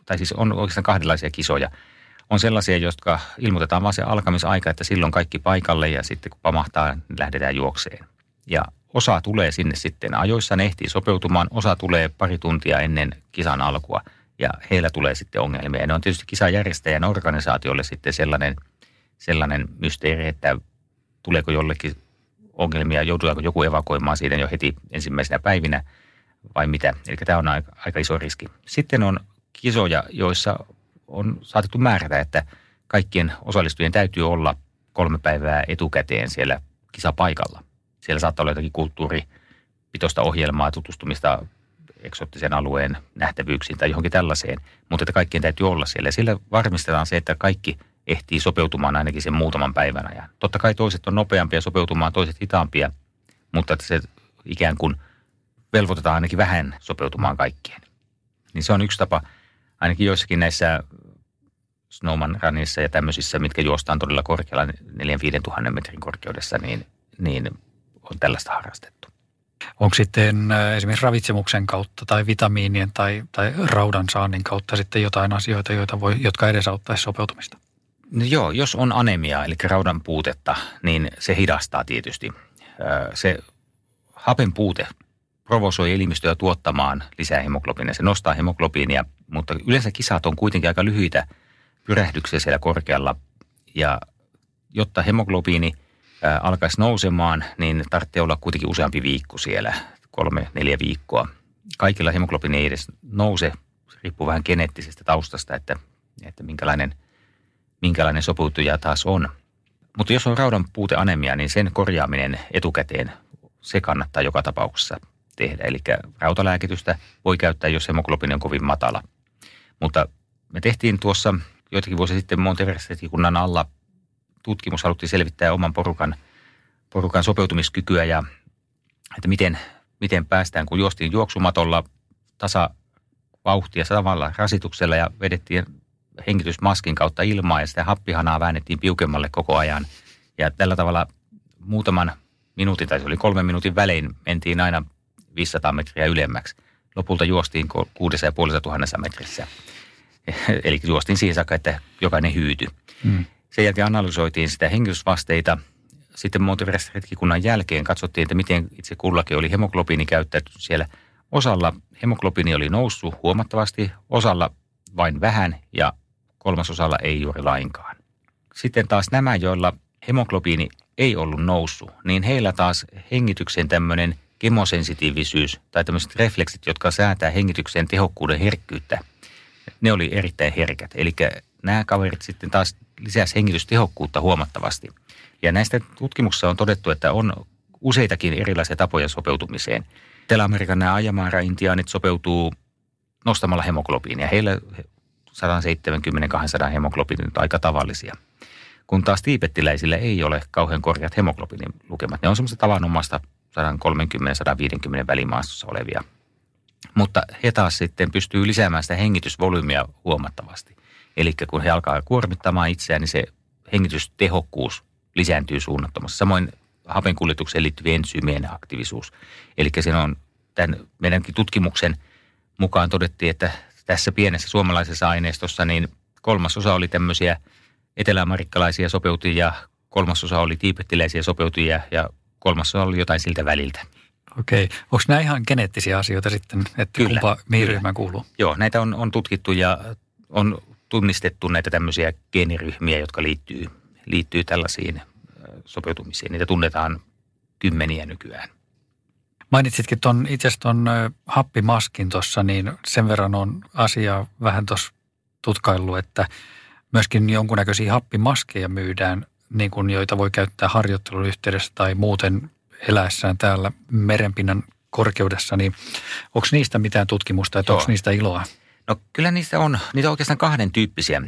tai siis on oikeastaan kahdenlaisia kisoja. On sellaisia, jotka ilmoitetaan vain se alkamisaika, että silloin kaikki paikalle ja sitten kun pamahtaa, niin lähdetään juokseen. Ja osa tulee sinne sitten ajoissa, ne ehtii sopeutumaan, osa tulee pari tuntia ennen kisan alkua ja heillä tulee sitten ongelmia. Ja ne on tietysti kisajärjestäjän organisaatiolle sitten sellainen, sellainen mysteeri, että tuleeko jollekin ongelmia, joudutaanko joku evakuoimaan siitä jo heti ensimmäisenä päivinä vai mitä. Eli tämä on aika, aika iso riski. Sitten on kisoja, joissa on saatettu määrätä, että kaikkien osallistujien täytyy olla kolme päivää etukäteen siellä kisapaikalla. Siellä saattaa olla jotakin kulttuuripitoista ohjelmaa, tutustumista eksottisen alueen nähtävyyksiin tai johonkin tällaiseen, mutta että kaikkien täytyy olla siellä. Sillä varmistetaan se, että kaikki – ehtii sopeutumaan ainakin sen muutaman päivän ajan. Totta kai toiset on nopeampia sopeutumaan, toiset hitaampia, mutta että se ikään kuin velvoitetaan ainakin vähän sopeutumaan kaikkien. Niin se on yksi tapa, ainakin joissakin näissä snowman runissa ja tämmöisissä, mitkä juostaan todella korkealla 4-5 tuhannen metrin korkeudessa, niin, niin on tällaista harrastettu. Onko sitten äh, esimerkiksi ravitsemuksen kautta tai vitamiinien tai, tai raudan saannin kautta sitten jotain asioita, joita voi, jotka edesauttaisi sopeutumista? No joo, jos on anemia, eli raudan puutetta, niin se hidastaa tietysti. Se hapen puute provosoi elimistöä tuottamaan lisää hemoglobiinia. Se nostaa hemoglobiinia, mutta yleensä kisat on kuitenkin aika lyhyitä pyrähdyksiä siellä korkealla. Ja jotta hemoglobiini alkaisi nousemaan, niin tarvitsee olla kuitenkin useampi viikko siellä, kolme, neljä viikkoa. Kaikilla hemoglobiini ei edes nouse, se riippuu vähän geneettisestä taustasta, että, että minkälainen – minkälainen sopeutuja taas on. Mutta jos on raudan puute anemia, niin sen korjaaminen etukäteen, se kannattaa joka tapauksessa tehdä. Eli rautalääkitystä voi käyttää, jos hemoglobiini on kovin matala. Mutta me tehtiin tuossa joitakin vuosia sitten Monteverestikunnan alla tutkimus, haluttiin selvittää oman porukan, porukan sopeutumiskykyä ja että miten, miten päästään, kun juostiin juoksumatolla tasa vauhtia samalla rasituksella ja vedettiin hengitysmaskin kautta ilmaa ja sitä happihanaa väännettiin piukemmalle koko ajan. Ja tällä tavalla muutaman minuutin, tai se oli kolmen minuutin välein, mentiin aina 500 metriä ylemmäksi. Lopulta juostiin 6500 metrissä. Eli juostiin siihen saakka, että jokainen hyytyi. Mm. Sen jälkeen analysoitiin sitä hengitysvasteita. Sitten Monteverest hetkikunnan jälkeen katsottiin, että miten itse kullakin oli hemoglobiini käyttäytynyt siellä. Osalla hemoglobiini oli noussut huomattavasti, osalla vain vähän ja kolmasosalla ei juuri lainkaan. Sitten taas nämä, joilla hemoglobiini ei ollut noussut, niin heillä taas hengityksen tämmöinen kemosensitiivisyys tai tämmöiset refleksit, jotka säätää hengityksen tehokkuuden herkkyyttä, ne oli erittäin herkät. Eli nämä kaverit sitten taas lisäsi hengitystehokkuutta huomattavasti. Ja näistä tutkimuksissa on todettu, että on useitakin erilaisia tapoja sopeutumiseen. Etelä-Amerikan nämä Ajamara-intiaanit sopeutuu nostamalla hemoglobiinia. Heillä 170-200 hemoglobiinit aika tavallisia. Kun taas tiipettiläisillä ei ole kauhean korkeat hemoglobiinin lukemat. Ne on semmoista tavanomaista 130-150 välimaastossa olevia. Mutta he taas sitten pystyy lisäämään sitä hengitysvolyymiä huomattavasti. Eli kun he alkaa kuormittamaan itseään, niin se hengitystehokkuus lisääntyy suunnattomasti. Samoin hapen kuljetukseen liittyvien ensyymien aktiivisuus. Eli se on tämän meidänkin tutkimuksen mukaan todettiin, että tässä pienessä suomalaisessa aineistossa niin kolmasosa oli tämmöisiä eteläamerikkalaisia sopeutujia, kolmasosa oli tiipettiläisiä sopeutujia ja kolmasosa oli jotain siltä väliltä. Okei. Onko nämä ihan geneettisiä asioita sitten, että kyllä, kumpa, mihin ryhmään kuuluu? Joo, näitä on, on tutkittu ja on tunnistettu näitä tämmöisiä geeniryhmiä, jotka liittyy, liittyy tällaisiin sopeutumisiin. Niitä tunnetaan kymmeniä nykyään. Mainitsitkin ton, itse asiassa tuon happimaskin tuossa, niin sen verran on asia vähän tuossa tutkaillut, että myöskin jonkunnäköisiä happimaskeja myydään, niin kuin joita voi käyttää harjoittelun yhteydessä tai muuten eläessään täällä merenpinnan korkeudessa, niin onko niistä mitään tutkimusta, että onko niistä iloa? No kyllä niistä on, niitä on oikeastaan kahden tyyppisiä.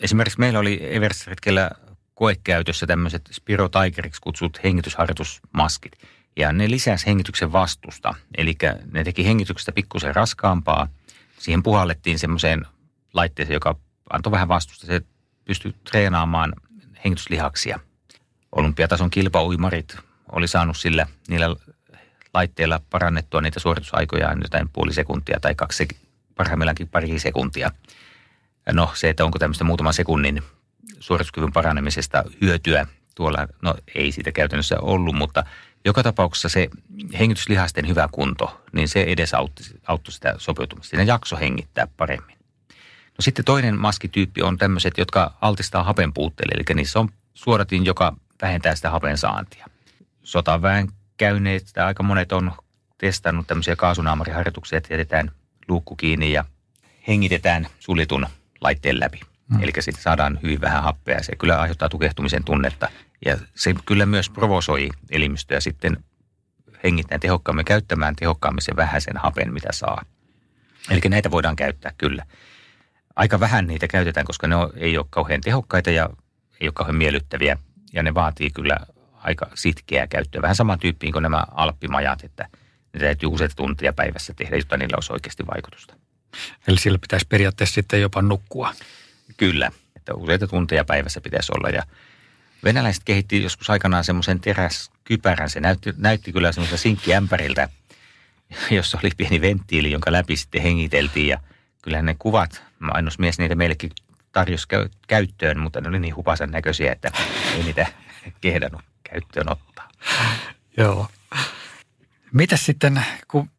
Esimerkiksi meillä oli Everest-retkellä koekäytössä tämmöiset Spiro Tigeriksi kutsut hengitysharjoitusmaskit. Ja ne lisäsi hengityksen vastusta, eli ne teki hengityksestä pikkusen raskaampaa. Siihen puhallettiin semmoiseen laitteeseen, joka antoi vähän vastusta. Se pystyi treenaamaan hengityslihaksia. Olympiatason kilpauimarit oli saanut sillä niillä laitteilla parannettua niitä suoritusaikoja jotain puoli sekuntia tai kaksi, parhaimmillaankin pari sekuntia. No se, että onko tämmöistä muutaman sekunnin suorituskyvyn paranemisesta hyötyä tuolla, no ei siitä käytännössä ollut, mutta joka tapauksessa se hengityslihasten hyvä kunto, niin se edesauttoi auttoi sitä sopeutumista. Siinä jakso hengittää paremmin. No sitten toinen maskityyppi on tämmöiset, jotka altistaa hapen puutteelle, eli niissä on suodatin, joka vähentää sitä hapen saantia. Sotaväen käyneet, tai aika monet on testannut tämmöisiä kaasunaamariharjoituksia, että jätetään luukku kiinni ja hengitetään suljetun laitteen läpi. Mm. Eli siitä saadaan hyvin vähän happea ja se kyllä aiheuttaa tukehtumisen tunnetta. Ja se kyllä myös provosoi elimistöä sitten hengittämään tehokkaammin, käyttämään tehokkaammin sen vähäisen hapen, mitä saa. Eli näitä voidaan käyttää kyllä. Aika vähän niitä käytetään, koska ne ei ole kauhean tehokkaita ja ei ole kauhean miellyttäviä. Ja ne vaatii kyllä aika sitkeää käyttöä. Vähän saman tyyppiin kuin nämä alppimajat, että ne täytyy useita tuntia päivässä tehdä, jotta niillä olisi oikeasti vaikutusta. Eli sillä pitäisi periaatteessa sitten jopa nukkua. Kyllä, että useita tunteja päivässä pitäisi olla ja venäläiset kehitti joskus aikanaan semmoisen teräskypärän. Se näytti, näytti kyllä semmoisen sinkkiämpäriltä, jossa oli pieni venttiili, jonka läpi sitten hengiteltiin ja kyllähän ne kuvat, mainosmies niitä meillekin tarjosi käyttöön, mutta ne oli niin hupasan näköisiä, että ei niitä kehdannut käyttöön ottaa. Joo. Mitäs sitten, kun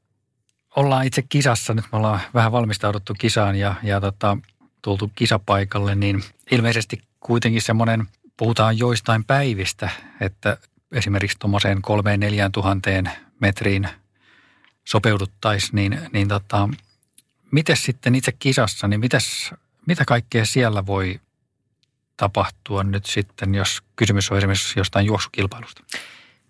ollaan itse kisassa, nyt me ollaan vähän valmistauduttu kisaan ja, ja tota, tultu kisapaikalle, niin ilmeisesti kuitenkin semmoinen, puhutaan joistain päivistä, että esimerkiksi tuommoiseen kolmeen neljään tuhanteen metriin sopeuduttaisiin, niin, niin tota, miten sitten itse kisassa, niin mitäs, mitä kaikkea siellä voi tapahtua nyt sitten, jos kysymys on esimerkiksi jostain juoksukilpailusta?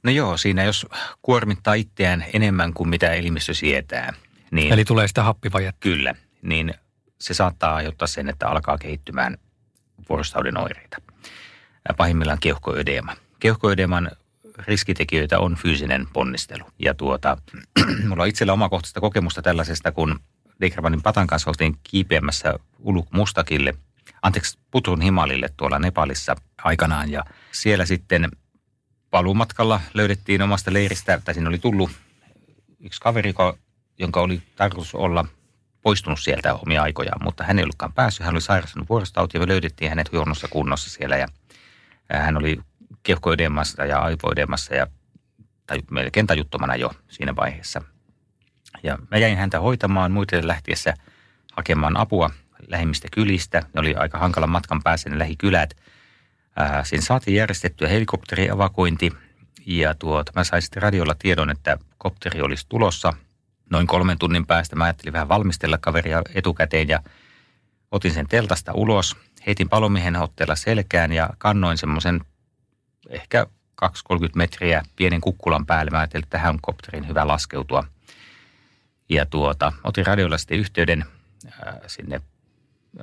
No joo, siinä jos kuormittaa itseään enemmän kuin mitä elimistö sietää. Niin, Eli tulee sitä happivajetta. Kyllä, niin se saattaa aiheuttaa sen, että alkaa kehittymään vuorostaudin oireita. Pahimmillaan keuhkoödeema. Keuhkoödeeman riskitekijöitä on fyysinen ponnistelu. Ja tuota, mulla on itsellä omakohtaista kokemusta tällaisesta, kun Degravanin patan kanssa oltiin kiipeämässä Uluk Mustakille, anteeksi, Putrun Himalille tuolla Nepalissa aikanaan. Ja siellä sitten paluumatkalla löydettiin omasta leiristä, tai siinä oli tullut yksi kaveri, jonka oli tarkoitus olla poistunut sieltä omia aikojaan, mutta hän ei ollutkaan päässyt. Hän oli sairastunut vuorostautia ja me löydettiin hänet huonossa kunnossa siellä ja hän oli keuhkoidemassa ja aivoidemassa ja tai melkein tajuttomana jo siinä vaiheessa. Ja mä jäin häntä hoitamaan muiden lähtiessä hakemaan apua lähimmistä kylistä. Ne oli aika hankala matkan päässä ne lähikylät. Siinä saatiin järjestettyä helikopteriavakointi ja tuota, mä sain sitten radiolla tiedon, että kopteri olisi tulossa – noin kolmen tunnin päästä mä ajattelin vähän valmistella kaveria etukäteen ja otin sen teltasta ulos, heitin palomiehen otteella selkään ja kannoin semmoisen ehkä 2-30 metriä pienen kukkulan päälle. Mä ajattelin, että tähän kopterin hyvä laskeutua. Ja tuota, otin radiolla sitten yhteyden äh, sinne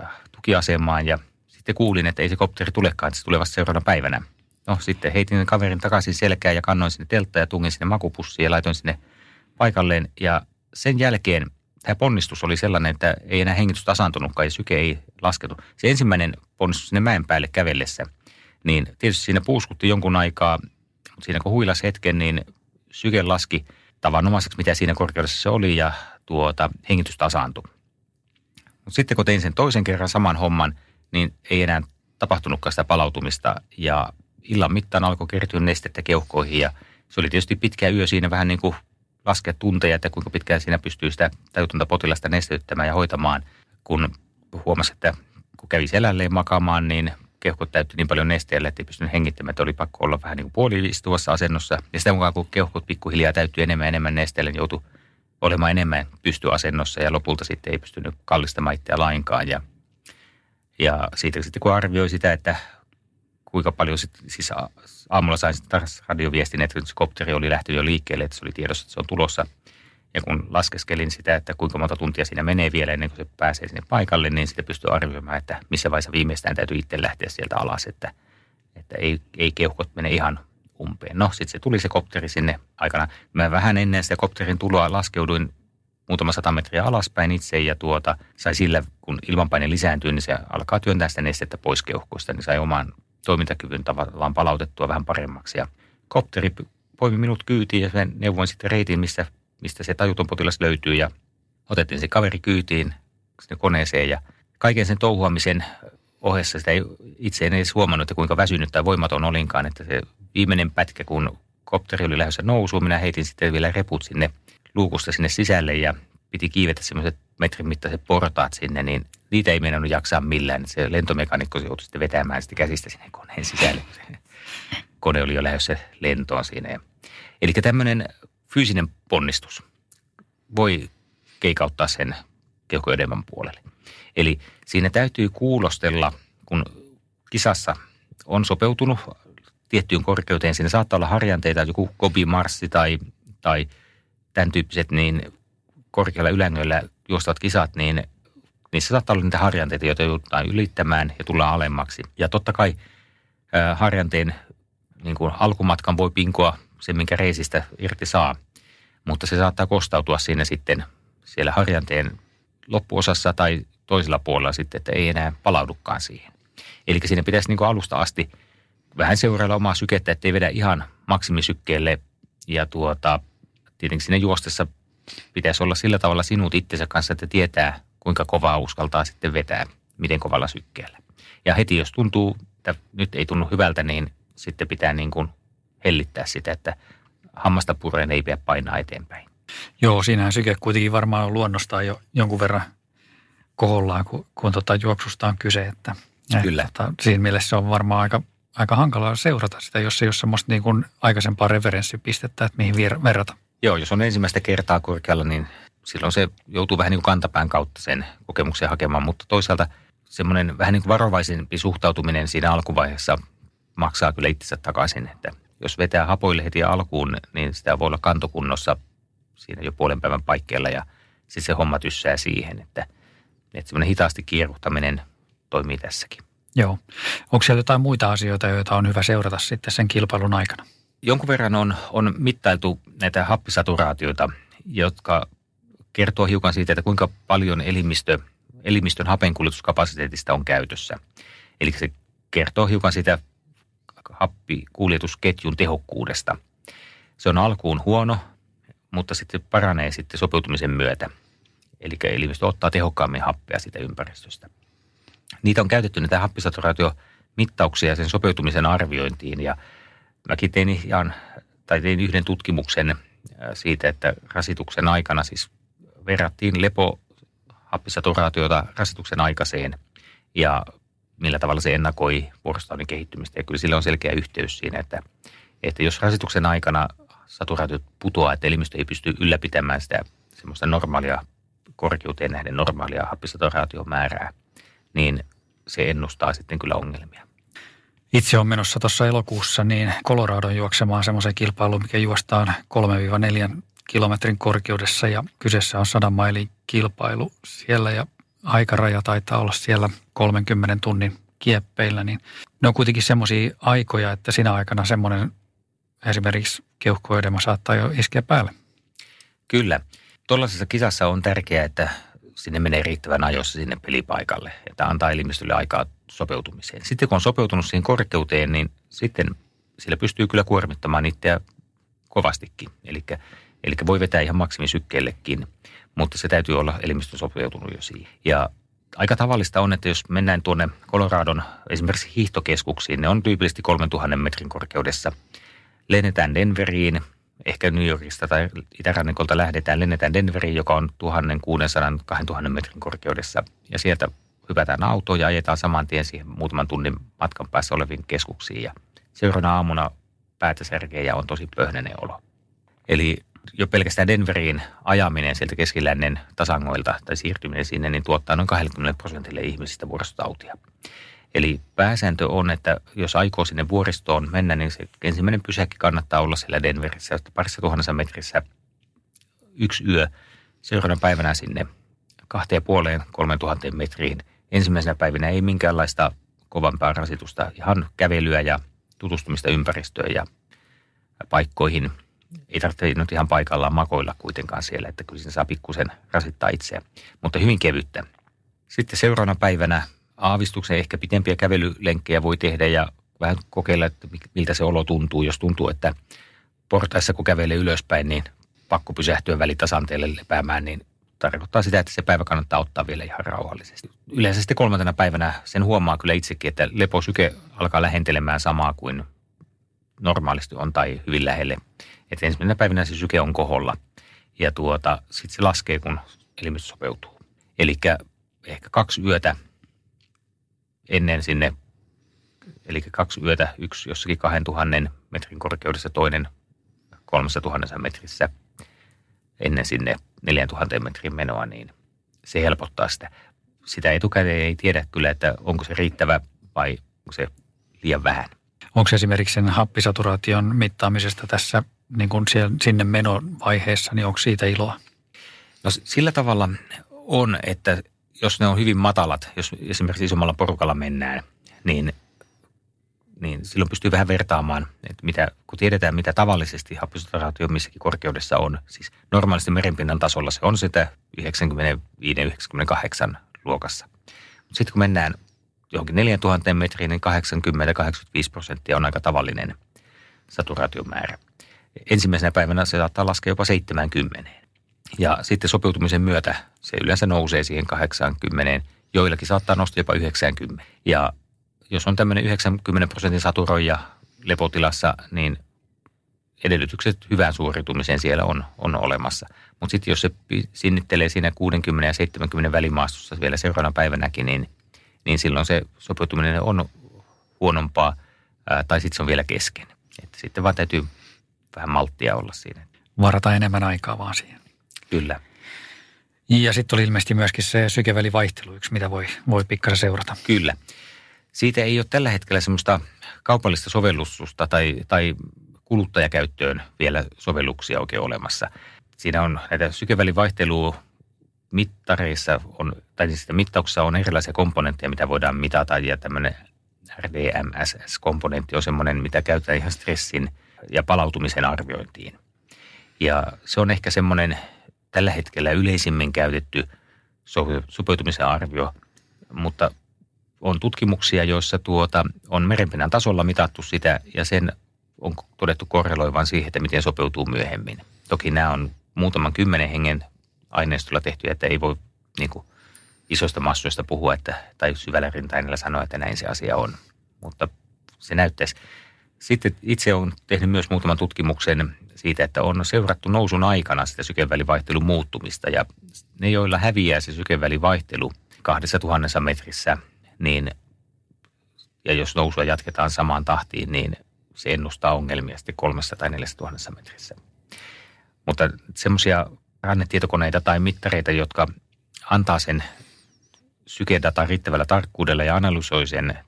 äh, tukiasemaan ja sitten kuulin, että ei se kopteri tulekaan, että se tulee vasta seuraavana päivänä. No sitten heitin kaverin takaisin selkään ja kannoin sinne teltta ja tungin sinne makupussiin ja laitoin sinne paikalleen. Ja sen jälkeen tämä ponnistus oli sellainen, että ei enää hengitys tasaantunutkaan ja syke ei laskenut. Se ensimmäinen ponnistus sinne mäen päälle kävellessä, Niin tietysti siinä puuskutti jonkun aikaa, mutta siinä kun huilas hetken, niin syke laski tavanomaiseksi, mitä siinä korkeudessa se oli ja tuota, hengitys tasaantui. Mutta sitten kun tein sen toisen kerran saman homman, niin ei enää tapahtunutkaan sitä palautumista ja illan mittaan alkoi kertyä nestettä keuhkoihin ja se oli tietysti pitkä yö siinä vähän niin kuin laskea tunteja, että kuinka pitkään siinä pystyy sitä tajutonta potilasta nesteyttämään ja hoitamaan, kun huomasi, että kun kävi selälleen makaamaan, niin keuhkot täytti niin paljon nesteellä, että ei pystynyt hengittämään, että oli pakko olla vähän niin kuin puoliistuvassa asennossa. Ja sitä mukaan, kun keuhkot pikkuhiljaa täyttyi enemmän ja enemmän nesteellä, niin joutui olemaan enemmän pystyasennossa ja lopulta sitten ei pystynyt kallistamaan itseä lainkaan. Ja, ja siitä sitten kun arvioi sitä, että kuinka paljon sit, siis aamulla sain sitten radioviestin, että se kopteri oli lähtenyt jo liikkeelle, että se oli tiedossa, että se on tulossa. Ja kun laskeskelin sitä, että kuinka monta tuntia siinä menee vielä ennen kuin se pääsee sinne paikalle, niin sitä pystyy arvioimaan, että missä vaiheessa viimeistään täytyy itse lähteä sieltä alas, että, että ei, ei keuhkot mene ihan umpeen. No, sitten se tuli se kopteri sinne aikana. Mä vähän ennen sitä kopterin tuloa laskeuduin muutama sata metriä alaspäin itse ja tuota, sai sillä, kun ilmanpaine lisääntyy, niin se alkaa työntää sitä nestettä pois keuhkoista, niin sai oman toimintakyvyn tavallaan palautettua vähän paremmaksi. Ja kopteri poimi minut kyytiin ja neuvoin sitten reitin, missä, mistä se tajuton potilas löytyy ja otettiin se kaveri kyytiin sinne koneeseen ja kaiken sen touhuamisen ohessa sitä ei, itse en edes huomannut, että kuinka väsynyt tai voimaton olinkaan, että se viimeinen pätkä, kun kopteri oli lähdössä nousuun, minä heitin sitten vielä reput sinne luukusta sinne sisälle ja piti kiivetä semmoiset metrin mittaiset portaat sinne, niin niitä ei meinannut jaksaa millään. Se lentomekanikko joutui sitten vetämään sitten käsistä sinne koneen sisälle. Kone oli jo lähdössä lentoon siinä. Eli tämmöinen fyysinen ponnistus voi keikauttaa sen keuhkoedemän puolelle. Eli siinä täytyy kuulostella, kun kisassa on sopeutunut tiettyyn korkeuteen. Siinä saattaa olla harjanteita, joku Kobi Marssi tai, tai tämän tyyppiset, niin korkealla ylängöllä juostavat kisat, niin niissä saattaa olla niitä harjanteita, joita joudutaan ylittämään ja tullaan alemmaksi. Ja totta kai harjanteen niin kuin alkumatkan voi pinkoa sen, minkä reisistä irti saa, mutta se saattaa kostautua siinä sitten siellä harjanteen loppuosassa tai toisella puolella sitten, että ei enää palaudukaan siihen. Eli siinä pitäisi niin kuin alusta asti vähän seurailla omaa sykettä, ettei vedä ihan maksimisykkeelle ja tuota, tietenkin siinä juostessa pitäisi olla sillä tavalla sinut itsensä kanssa, että tietää, kuinka kovaa uskaltaa sitten vetää, miten kovalla sykkeellä. Ja heti jos tuntuu, että nyt ei tunnu hyvältä, niin sitten pitää niin kuin hellittää sitä, että hammasta pureen ei pidä painaa eteenpäin. Joo, siinähän syke kuitenkin varmaan on luonnostaan jo jonkun verran kohollaan, kun, kun tota juoksusta on kyse. Että, Kyllä. Että, tota, siinä mielessä on varmaan aika, aika hankalaa seurata sitä, jos ei ole semmoista niin kuin aikaisempaa referenssipistettä, että mihin verrata. Joo, jos on ensimmäistä kertaa korkealla, niin silloin se joutuu vähän niin kuin kantapään kautta sen kokemuksen hakemaan, mutta toisaalta semmoinen vähän niin kuin varovaisempi suhtautuminen siinä alkuvaiheessa maksaa kyllä itsensä takaisin, että jos vetää hapoille heti alkuun, niin sitä voi olla kantokunnossa siinä jo puolen päivän paikkeilla ja sitten se homma tyssää siihen, että, että semmoinen hitaasti kierruhtaminen toimii tässäkin. Joo. Onko siellä jotain muita asioita, joita on hyvä seurata sitten sen kilpailun aikana? Jonkun verran on, on mittailtu näitä happisaturaatioita, jotka kertoo hiukan siitä, että kuinka paljon elimistö, elimistön hapenkuljetuskapasiteetista on käytössä. Eli se kertoo hiukan siitä happikuljetusketjun tehokkuudesta. Se on alkuun huono, mutta sitten paranee sitten sopeutumisen myötä. Eli elimistö ottaa tehokkaammin happea siitä ympäristöstä. Niitä on käytetty näitä happisaturaatiomittauksia sen sopeutumisen arviointiin ja mäkin tein ihan, tai tein yhden tutkimuksen siitä, että rasituksen aikana siis verrattiin lepohappisaturaatiota rasituksen aikaiseen ja millä tavalla se ennakoi vuorostaudin kehittymistä. Ja kyllä sillä on selkeä yhteys siinä, että, että jos rasituksen aikana saturaatiot putoaa, että elimistö ei pysty ylläpitämään sitä semmoista normaalia korkeuteen nähden normaalia happisaturaatiomäärää, niin se ennustaa sitten kyllä ongelmia. Itse on menossa tuossa elokuussa niin Coloradon juoksemaan semmoisen kilpailuun, mikä juostaan 3-4 kilometrin korkeudessa ja kyseessä on 100 mailin kilpailu siellä ja aikaraja taitaa olla siellä 30 tunnin kieppeillä, niin ne on kuitenkin semmoisia aikoja, että siinä aikana semmoinen esimerkiksi keuhkoedema saattaa jo iskeä päälle. Kyllä. Tuollaisessa kisassa on tärkeää, että sinne menee riittävän ajoissa sinne pelipaikalle, että antaa elimistölle aikaa sopeutumiseen. Sitten kun on sopeutunut siihen korkeuteen, niin sitten sillä pystyy kyllä kuormittamaan itseä kovastikin. Eli, eli voi vetää ihan maksimisykkeellekin, mutta se täytyy olla elimistö sopeutunut jo siihen. Ja aika tavallista on, että jos mennään tuonne Coloradon esimerkiksi hiihtokeskuksiin, ne on tyypillisesti 3000 metrin korkeudessa. Lennetään Denveriin, ehkä New Yorkista tai itärannikolta lähdetään, lennetään Denveriin, joka on 1600-2000 metrin korkeudessa. Ja sieltä hypätään autoon ja ajetaan saman tien siihen muutaman tunnin matkan päässä oleviin keskuksiin. Ja seuraavana aamuna päätä särkee ja on tosi pöhnäinen olo. Eli jo pelkästään Denveriin ajaminen sieltä keskilännen tasangoilta tai siirtyminen sinne, niin tuottaa noin 20 prosentille ihmisistä vuoristotautia. Eli pääsääntö on, että jos aikoo sinne vuoristoon mennä, niin se ensimmäinen pysäkki kannattaa olla siellä Denverissä, parissa tuhannessa metrissä yksi yö. Seuraavana päivänä sinne kahteen puoleen, kolmen tuhanteen metriin. Ensimmäisenä päivinä ei minkäänlaista kovampaa rasitusta, ihan kävelyä ja tutustumista ympäristöön ja paikkoihin. Ei tarvitse nyt ihan paikallaan makoilla kuitenkaan siellä, että kyllä siinä saa pikkusen rasittaa itseä, mutta hyvin kevyttä. Sitten seuraavana päivänä aavistuksen ehkä pitempiä kävelylenkkejä voi tehdä ja vähän kokeilla, että miltä se olo tuntuu. Jos tuntuu, että portaissa kun kävelee ylöspäin, niin pakko pysähtyä välitasanteelle lepäämään, niin tarkoittaa sitä, että se päivä kannattaa ottaa vielä ihan rauhallisesti. Yleensä sitten kolmantena päivänä sen huomaa kyllä itsekin, että leposyke alkaa lähentelemään samaa kuin normaalisti on tai hyvin lähelle. Että ensimmäisenä päivänä se syke on koholla ja tuota, sitten se laskee, kun elimistö sopeutuu. Eli ehkä kaksi yötä ennen sinne, eli kaksi yötä, yksi jossakin 2000 metrin korkeudessa, toinen 3000 metrissä ennen sinne 4000 metrin menoa, niin se helpottaa sitä. Sitä etukäteen ei tiedä kyllä, että onko se riittävä vai onko se liian vähän. Onko esimerkiksi sen happisaturaation mittaamisesta tässä niin kuin siellä, sinne menovaiheessa, niin onko siitä iloa? No sillä tavalla on, että jos ne on hyvin matalat, jos esimerkiksi isommalla porukalla mennään, niin, niin silloin pystyy vähän vertaamaan, että mitä, kun tiedetään, mitä tavallisesti happisaturaatio missäkin korkeudessa on. Siis normaalisti merenpinnan tasolla se on sitä 95-98 luokassa. Sitten kun mennään johonkin 4000 metriin, niin 80-85 prosenttia on aika tavallinen saturaatiomäärä. Ensimmäisenä päivänä se saattaa laskea jopa 70. Ja sitten sopeutumisen myötä se yleensä nousee siihen 80, joillakin saattaa nostaa jopa 90. Ja jos on tämmöinen 90 prosentin saturoija lepotilassa, niin edellytykset hyvään suoritumiseen siellä on, on olemassa. Mutta sitten jos se sinnittelee siinä 60 ja 70 välimaastossa vielä seuraavana päivänäkin, niin, niin silloin se sopeutuminen on huonompaa ää, tai sitten se on vielä kesken. Että sitten vaan täytyy vähän malttia olla siinä. Varata enemmän aikaa vaan siihen. Kyllä. Ja sitten oli ilmeisesti myöskin se sykevälivaihtelu yksi, mitä voi, voi pikkasen seurata. Kyllä. Siitä ei ole tällä hetkellä semmoista kaupallista sovellusta tai, tai kuluttajakäyttöön vielä sovelluksia oikein olemassa. Siinä on näitä sykevälivaihtelua mittareissa, on, tai siis mittauksessa on erilaisia komponentteja, mitä voidaan mitata, ja tämmöinen RDMSS-komponentti on semmoinen, mitä käytetään ihan stressin ja palautumisen arviointiin. Ja se on ehkä semmoinen tällä hetkellä yleisimmin käytetty sopeutumisen arvio, mutta on tutkimuksia, joissa tuota, on merenpinnan tasolla mitattu sitä ja sen on todettu korreloivan siihen, että miten sopeutuu myöhemmin. Toki nämä on muutaman kymmenen hengen aineistolla tehty, että ei voi niin kuin, isoista massoista puhua että, tai syvällä rintainella sanoa, että näin se asia on. Mutta se näyttäisi. Sitten itse olen tehnyt myös muutaman tutkimuksen siitä, että on seurattu nousun aikana sitä sykevälivaihteluun muuttumista ja ne, joilla häviää se sykevälivaihtelu kahdessa tuhannessa metrissä, niin ja jos nousua jatketaan samaan tahtiin, niin se ennustaa ongelmia sitten kolmessa tai neljässä tuhannessa metrissä. Mutta semmoisia rannetietokoneita tai mittareita, jotka antaa sen sykedatan riittävällä tarkkuudella ja analysoi sen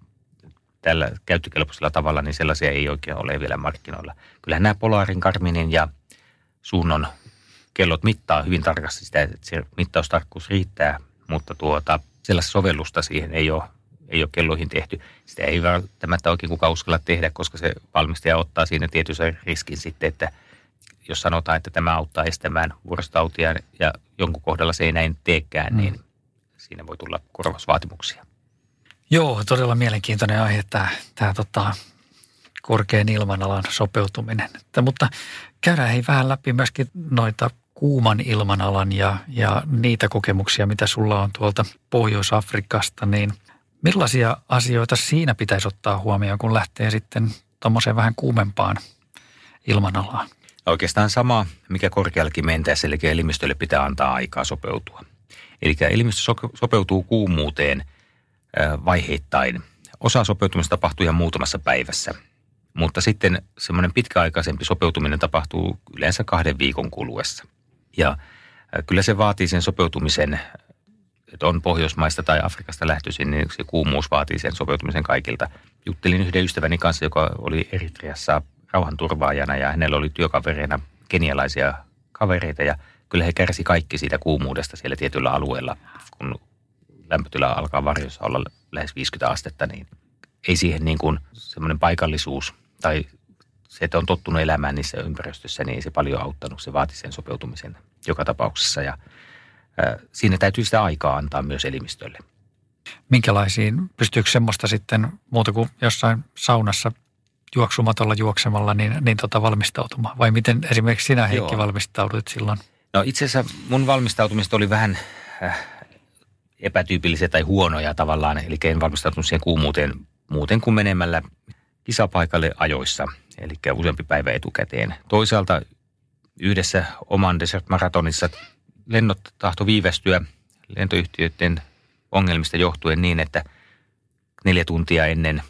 tällä käyttökelpoisella tavalla, niin sellaisia ei oikein ole vielä markkinoilla. Kyllähän nämä Polarin, Karminin ja Suunnon kellot mittaa hyvin tarkasti sitä, että se mittaustarkkuus riittää, mutta tuota, sellaista sovellusta siihen ei ole, ei ole kelloihin tehty. Sitä ei välttämättä oikein kukaan uskalla tehdä, koska se valmistaja ottaa siinä tietyn riskin sitten, että jos sanotaan, että tämä auttaa estämään vuorostautia ja jonkun kohdalla se ei näin teekään, mm. niin siinä voi tulla korvausvaatimuksia. Joo, todella mielenkiintoinen aihe tämä, tämä tota, korkean ilmanalan sopeutuminen. Että, mutta käydään hei vähän läpi myöskin noita kuuman ilmanalan ja, ja niitä kokemuksia, mitä sulla on tuolta Pohjois-Afrikasta, niin millaisia asioita siinä pitäisi ottaa huomioon, kun lähtee sitten tuommoiseen vähän kuumempaan ilmanalaan? Oikeastaan sama, mikä korkeallakin mentäessä, eli elimistölle pitää antaa aikaa sopeutua. Eli elimistö sopeutuu kuumuuteen vaiheittain. Osa sopeutumista tapahtuu ihan muutamassa päivässä, mutta sitten semmoinen pitkäaikaisempi sopeutuminen tapahtuu yleensä kahden viikon kuluessa. Ja kyllä se vaatii sen sopeutumisen, että on Pohjoismaista tai Afrikasta lähtöisin, niin se kuumuus vaatii sen sopeutumisen kaikilta. Juttelin yhden ystäväni kanssa, joka oli Eritreassa rauhanturvaajana ja hänellä oli työkavereina kenialaisia kavereita ja kyllä he kärsi kaikki siitä kuumuudesta siellä tietyllä alueella, kun lämpötila alkaa varjossa olla lähes 50 astetta, niin ei siihen niin kuin semmoinen paikallisuus tai se, että on tottunut elämään niissä ympäristöissä, niin ei se paljon auttanut. Se vaati sen sopeutumisen joka tapauksessa ja ää, siinä täytyy sitä aikaa antaa myös elimistölle. Minkälaisiin, pystyykö semmoista sitten muuta kuin jossain saunassa juoksumatolla juoksemalla niin, niin tota valmistautumaan? Vai miten esimerkiksi sinä Heikki Joo. valmistaudut silloin? No itse asiassa mun valmistautumista oli vähän äh, epätyypillisiä tai huonoja tavallaan. Eli en valmistautunut siihen kuumuuteen muuten kuin menemällä kisapaikalle ajoissa, eli useampi päivä etukäteen. Toisaalta yhdessä oman Desert Marathonissa lennot tahto viivästyä lentoyhtiöiden ongelmista johtuen niin, että neljä tuntia ennen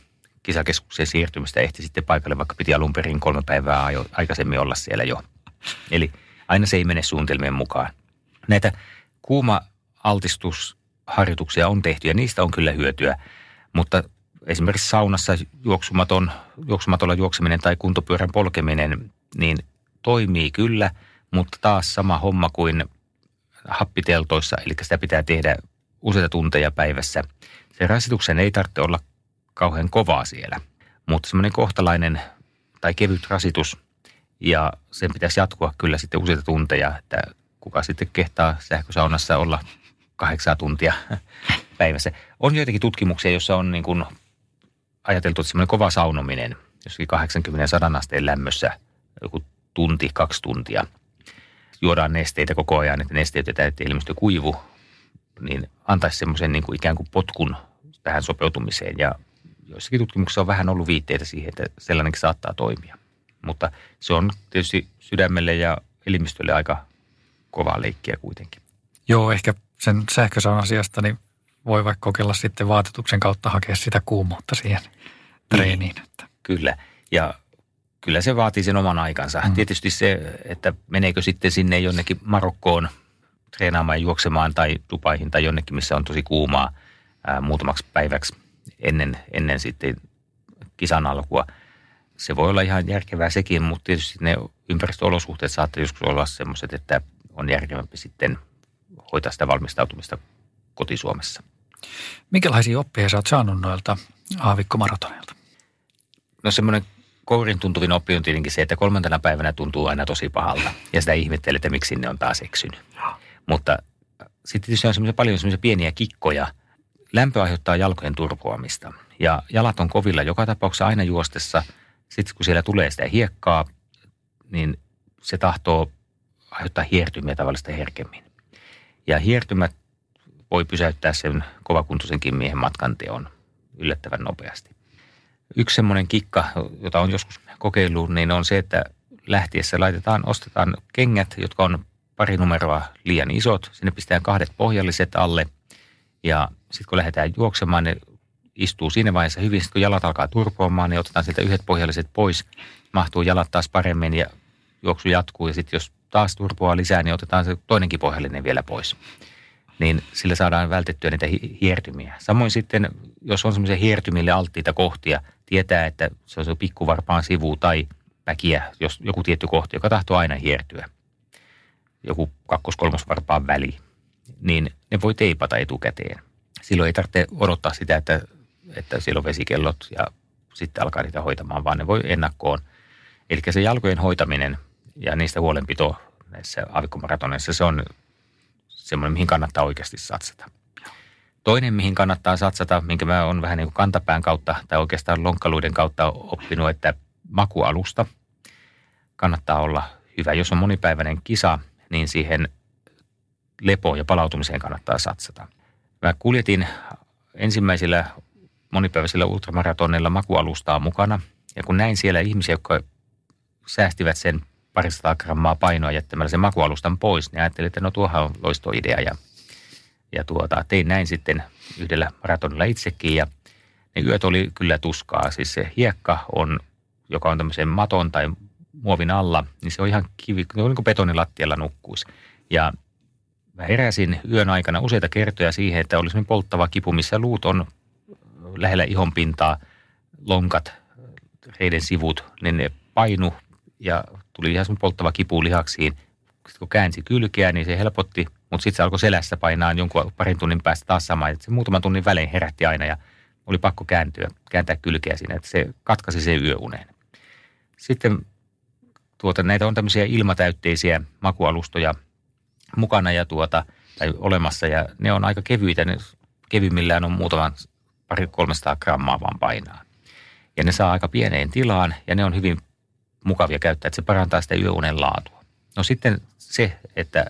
kisakeskuksen siirtymistä ehti sitten paikalle, vaikka piti alun perin kolme päivää ajo, aikaisemmin olla siellä jo. Eli aina se ei mene suunnitelmien mukaan. Näitä kuuma-altistusharjoituksia on tehty ja niistä on kyllä hyötyä, mutta esimerkiksi saunassa juoksumaton, juoksumatolla juokseminen tai kuntopyörän polkeminen, niin toimii kyllä, mutta taas sama homma kuin happiteltoissa, eli sitä pitää tehdä useita tunteja päivässä. Se rasituksen ei tarvitse olla kauhean kovaa siellä, mutta semmoinen kohtalainen tai kevyt rasitus ja sen pitäisi jatkua kyllä sitten useita tunteja, että kuka sitten kehtaa sähkösaunassa olla kahdeksaa tuntia päivässä. On joitakin tutkimuksia, joissa on niin kuin ajateltu, että semmoinen kova saunominen, jossakin 80-100 asteen lämmössä joku tunti, kaksi tuntia. Juodaan nesteitä koko ajan, että nesteytetään, että ilmestö kuivu, niin antaisi semmoisen niin kuin ikään kuin potkun tähän sopeutumiseen. Ja joissakin tutkimuksissa on vähän ollut viitteitä siihen, että sellainenkin saattaa toimia. Mutta se on tietysti sydämelle ja elimistölle aika kovaa leikkiä kuitenkin. Joo, ehkä sen sähkösaunan sijasta niin voi vaikka kokeilla sitten vaatetuksen kautta hakea sitä kuumuutta siihen treeniin. Niin, että. Kyllä, ja kyllä se vaatii sen oman aikansa. Mm. Tietysti se, että meneekö sitten sinne jonnekin Marokkoon treenaamaan ja juoksemaan tai Dubaihin tai jonnekin, missä on tosi kuumaa ää, muutamaksi päiväksi ennen, ennen sitten kisan alkua. Se voi olla ihan järkevää sekin, mutta tietysti ne ympäristöolosuhteet saattaa joskus olla semmoiset, että on järkevämpi sitten hoitaa sitä valmistautumista kotisuomessa. Minkälaisia oppeja sä oot saanut noilta aavikkomaratoneilta? No semmoinen kourin tuntuvin oppi on tietenkin se, että kolmantena päivänä tuntuu aina tosi pahalta. Ja sitä ihmettelee, että miksi ne on taas eksynyt. Mutta sitten tietysti on semmoisia paljon semmoisia pieniä kikkoja. Lämpö aiheuttaa jalkojen turpoamista. Ja jalat on kovilla joka tapauksessa aina juostessa. Sitten kun siellä tulee sitä hiekkaa, niin se tahtoo aiheuttaa hiertymiä tavallista herkemmin. Ja hiertymät voi pysäyttää sen kovakuntoisenkin miehen matkan teon yllättävän nopeasti. Yksi semmoinen kikka, jota on joskus kokeillut, niin on se, että lähtiessä laitetaan, ostetaan kengät, jotka on pari numeroa liian isot. Sinne pistetään kahdet pohjalliset alle ja sitten kun lähdetään juoksemaan, ne istuu siinä vaiheessa hyvin. Sitten kun jalat alkaa turpoamaan, niin otetaan sieltä yhdet pohjalliset pois. Mahtuu jalat taas paremmin ja juoksu jatkuu. Ja sitten jos taas turpoaa lisää, niin otetaan se toinenkin pohjallinen vielä pois niin sillä saadaan vältettyä niitä hiertymiä. Samoin sitten, jos on semmoisia hiertymille alttiita kohtia, tietää, että se on se pikkuvarpaan sivu tai väkiä, jos joku tietty kohti, joka tahtoo aina hiertyä, joku kakkos-kolmosvarpaan väli, niin ne voi teipata etukäteen. Silloin ei tarvitse odottaa sitä, että, että siellä on vesikellot ja sitten alkaa niitä hoitamaan, vaan ne voi ennakkoon. Eli se jalkojen hoitaminen ja niistä huolenpito näissä aavikkomaratoneissa, se on semmoinen, mihin kannattaa oikeasti satsata. Toinen, mihin kannattaa satsata, minkä mä oon vähän niin kuin kantapään kautta tai oikeastaan lonkkaluiden kautta oppinut, että makualusta kannattaa olla hyvä. Jos on monipäiväinen kisa, niin siihen lepoon ja palautumiseen kannattaa satsata. Mä kuljetin ensimmäisillä monipäiväisillä ultramaratonilla makualustaa mukana. Ja kun näin siellä ihmisiä, jotka säästivät sen parisataa grammaa painoa jättämällä sen makualustan pois, niin ajattelin, että no tuohan on loistoidea ja, ja tuota, tein näin sitten yhdellä maratonilla itsekin ja ne yöt oli kyllä tuskaa. Siis se hiekka on, joka on tämmöisen maton tai muovin alla, niin se on ihan kivi, niin kuin betonilattialla nukkuisi. Ja mä heräsin yön aikana useita kertoja siihen, että olisi polttava kipu, missä luut on lähellä ihonpintaa, lonkat, reiden sivut, niin ne painu ja tuli ihan polttava kipu lihaksiin. Sitten kun käänsi kylkeä, niin se helpotti, mutta sitten se alkoi selässä painaa jonkun parin tunnin päästä taas sama. Se muutaman tunnin välein herätti aina ja oli pakko kääntyä, kääntää kylkeä siinä, että se katkasi sen yöuneen. Sitten tuota, näitä on tämmöisiä ilmatäytteisiä makualustoja mukana ja tuota, tai olemassa ja ne on aika kevyitä. Ne kevymmillään on muutaman pari 300 grammaa vaan painaa. Ja ne saa aika pieneen tilaan ja ne on hyvin mukavia käyttää, että se parantaa sitä yöunen laatua. No sitten se, että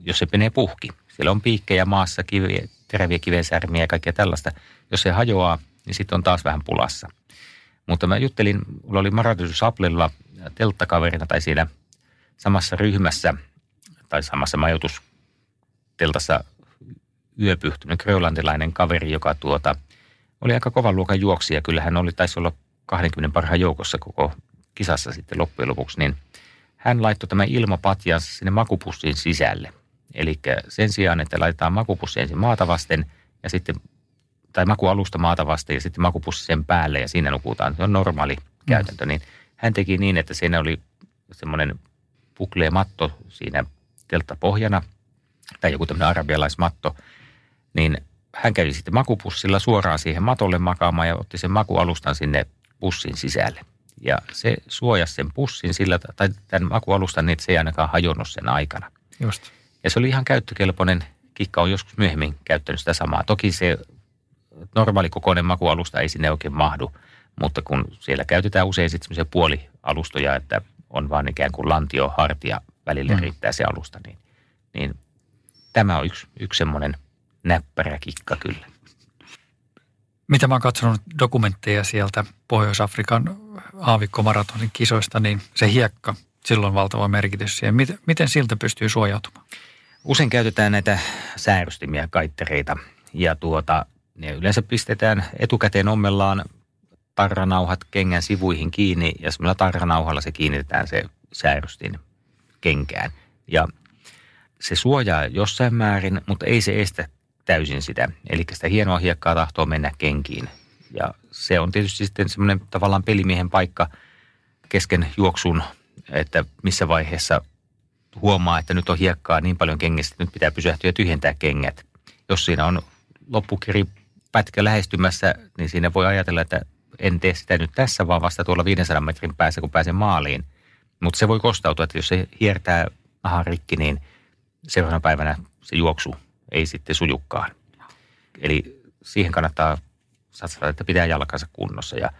jos se menee puhki, siellä on piikkejä maassa, kiviä, teräviä kivensärmiä ja kaikkea tällaista. Jos se hajoaa, niin sitten on taas vähän pulassa. Mutta mä juttelin, mulla oli Marathon Saplella telttakaverina tai siinä samassa ryhmässä tai samassa majoitusteltassa yöpyhtynyt grönlantilainen kaveri, joka tuota, oli aika kovan luokan juoksija. Kyllä hän oli, taisi olla 20 parhaan joukossa koko kisassa sitten loppujen lopuksi, niin hän laittoi tämän ilmapatjansa sinne makupussin sisälle. Eli sen sijaan, että laitetaan makupussi ensin maata vasten ja sitten, tai makualusta maata vasten ja sitten makupussi sen päälle ja siinä nukutaan. Se on normaali käytäntö. Mm. Niin hän teki niin, että siinä oli semmoinen matto siinä telttapohjana tai joku tämmöinen arabialaismatto, niin hän kävi sitten makupussilla suoraan siihen matolle makaamaan ja otti sen makualustan sinne pussin sisälle. Ja se suojasi sen pussin sillä, tai tämän makualustan, niin että se ei ainakaan hajonnut sen aikana. Just. Ja se oli ihan käyttökelpoinen. Kikka on joskus myöhemmin käyttänyt sitä samaa. Toki se normaali kokoinen makualusta ei sinne oikein mahdu, mutta kun siellä käytetään usein sitten semmoisia puolialustoja, että on vaan ikään kuin lantio, hartia, välillä mm. riittää se alusta, niin, niin tämä on yksi, yksi semmoinen näppärä kikka kyllä. Mitä mä oon katsonut dokumentteja sieltä Pohjois-Afrikan aavikkomaratonin kisoista, niin se hiekka, silloin valtava merkitys siihen. Miten, siltä pystyy suojautumaan? Usein käytetään näitä säärystimiä, kaittereita ja tuota, ne yleensä pistetään etukäteen ommellaan tarranauhat kengän sivuihin kiinni ja semmoilla tarranauhalla se kiinnitetään se säärystin kenkään. Ja se suojaa jossain määrin, mutta ei se estä täysin sitä. Eli sitä hienoa hiekkaa tahtoo mennä kenkiin. Ja se on tietysti sitten semmoinen tavallaan pelimiehen paikka kesken juoksun, että missä vaiheessa huomaa, että nyt on hiekkaa niin paljon kengistä, että nyt pitää pysähtyä ja tyhjentää kengät. Jos siinä on loppukiri pätkä lähestymässä, niin siinä voi ajatella, että en tee sitä nyt tässä, vaan vasta tuolla 500 metrin päässä, kun pääsen maaliin. Mutta se voi kostautua, että jos se hiertää nahan rikki, niin seuraavana päivänä se juoksu ei sitten sujukkaan. Eli siihen kannattaa satsata, että pitää jalkansa kunnossa ja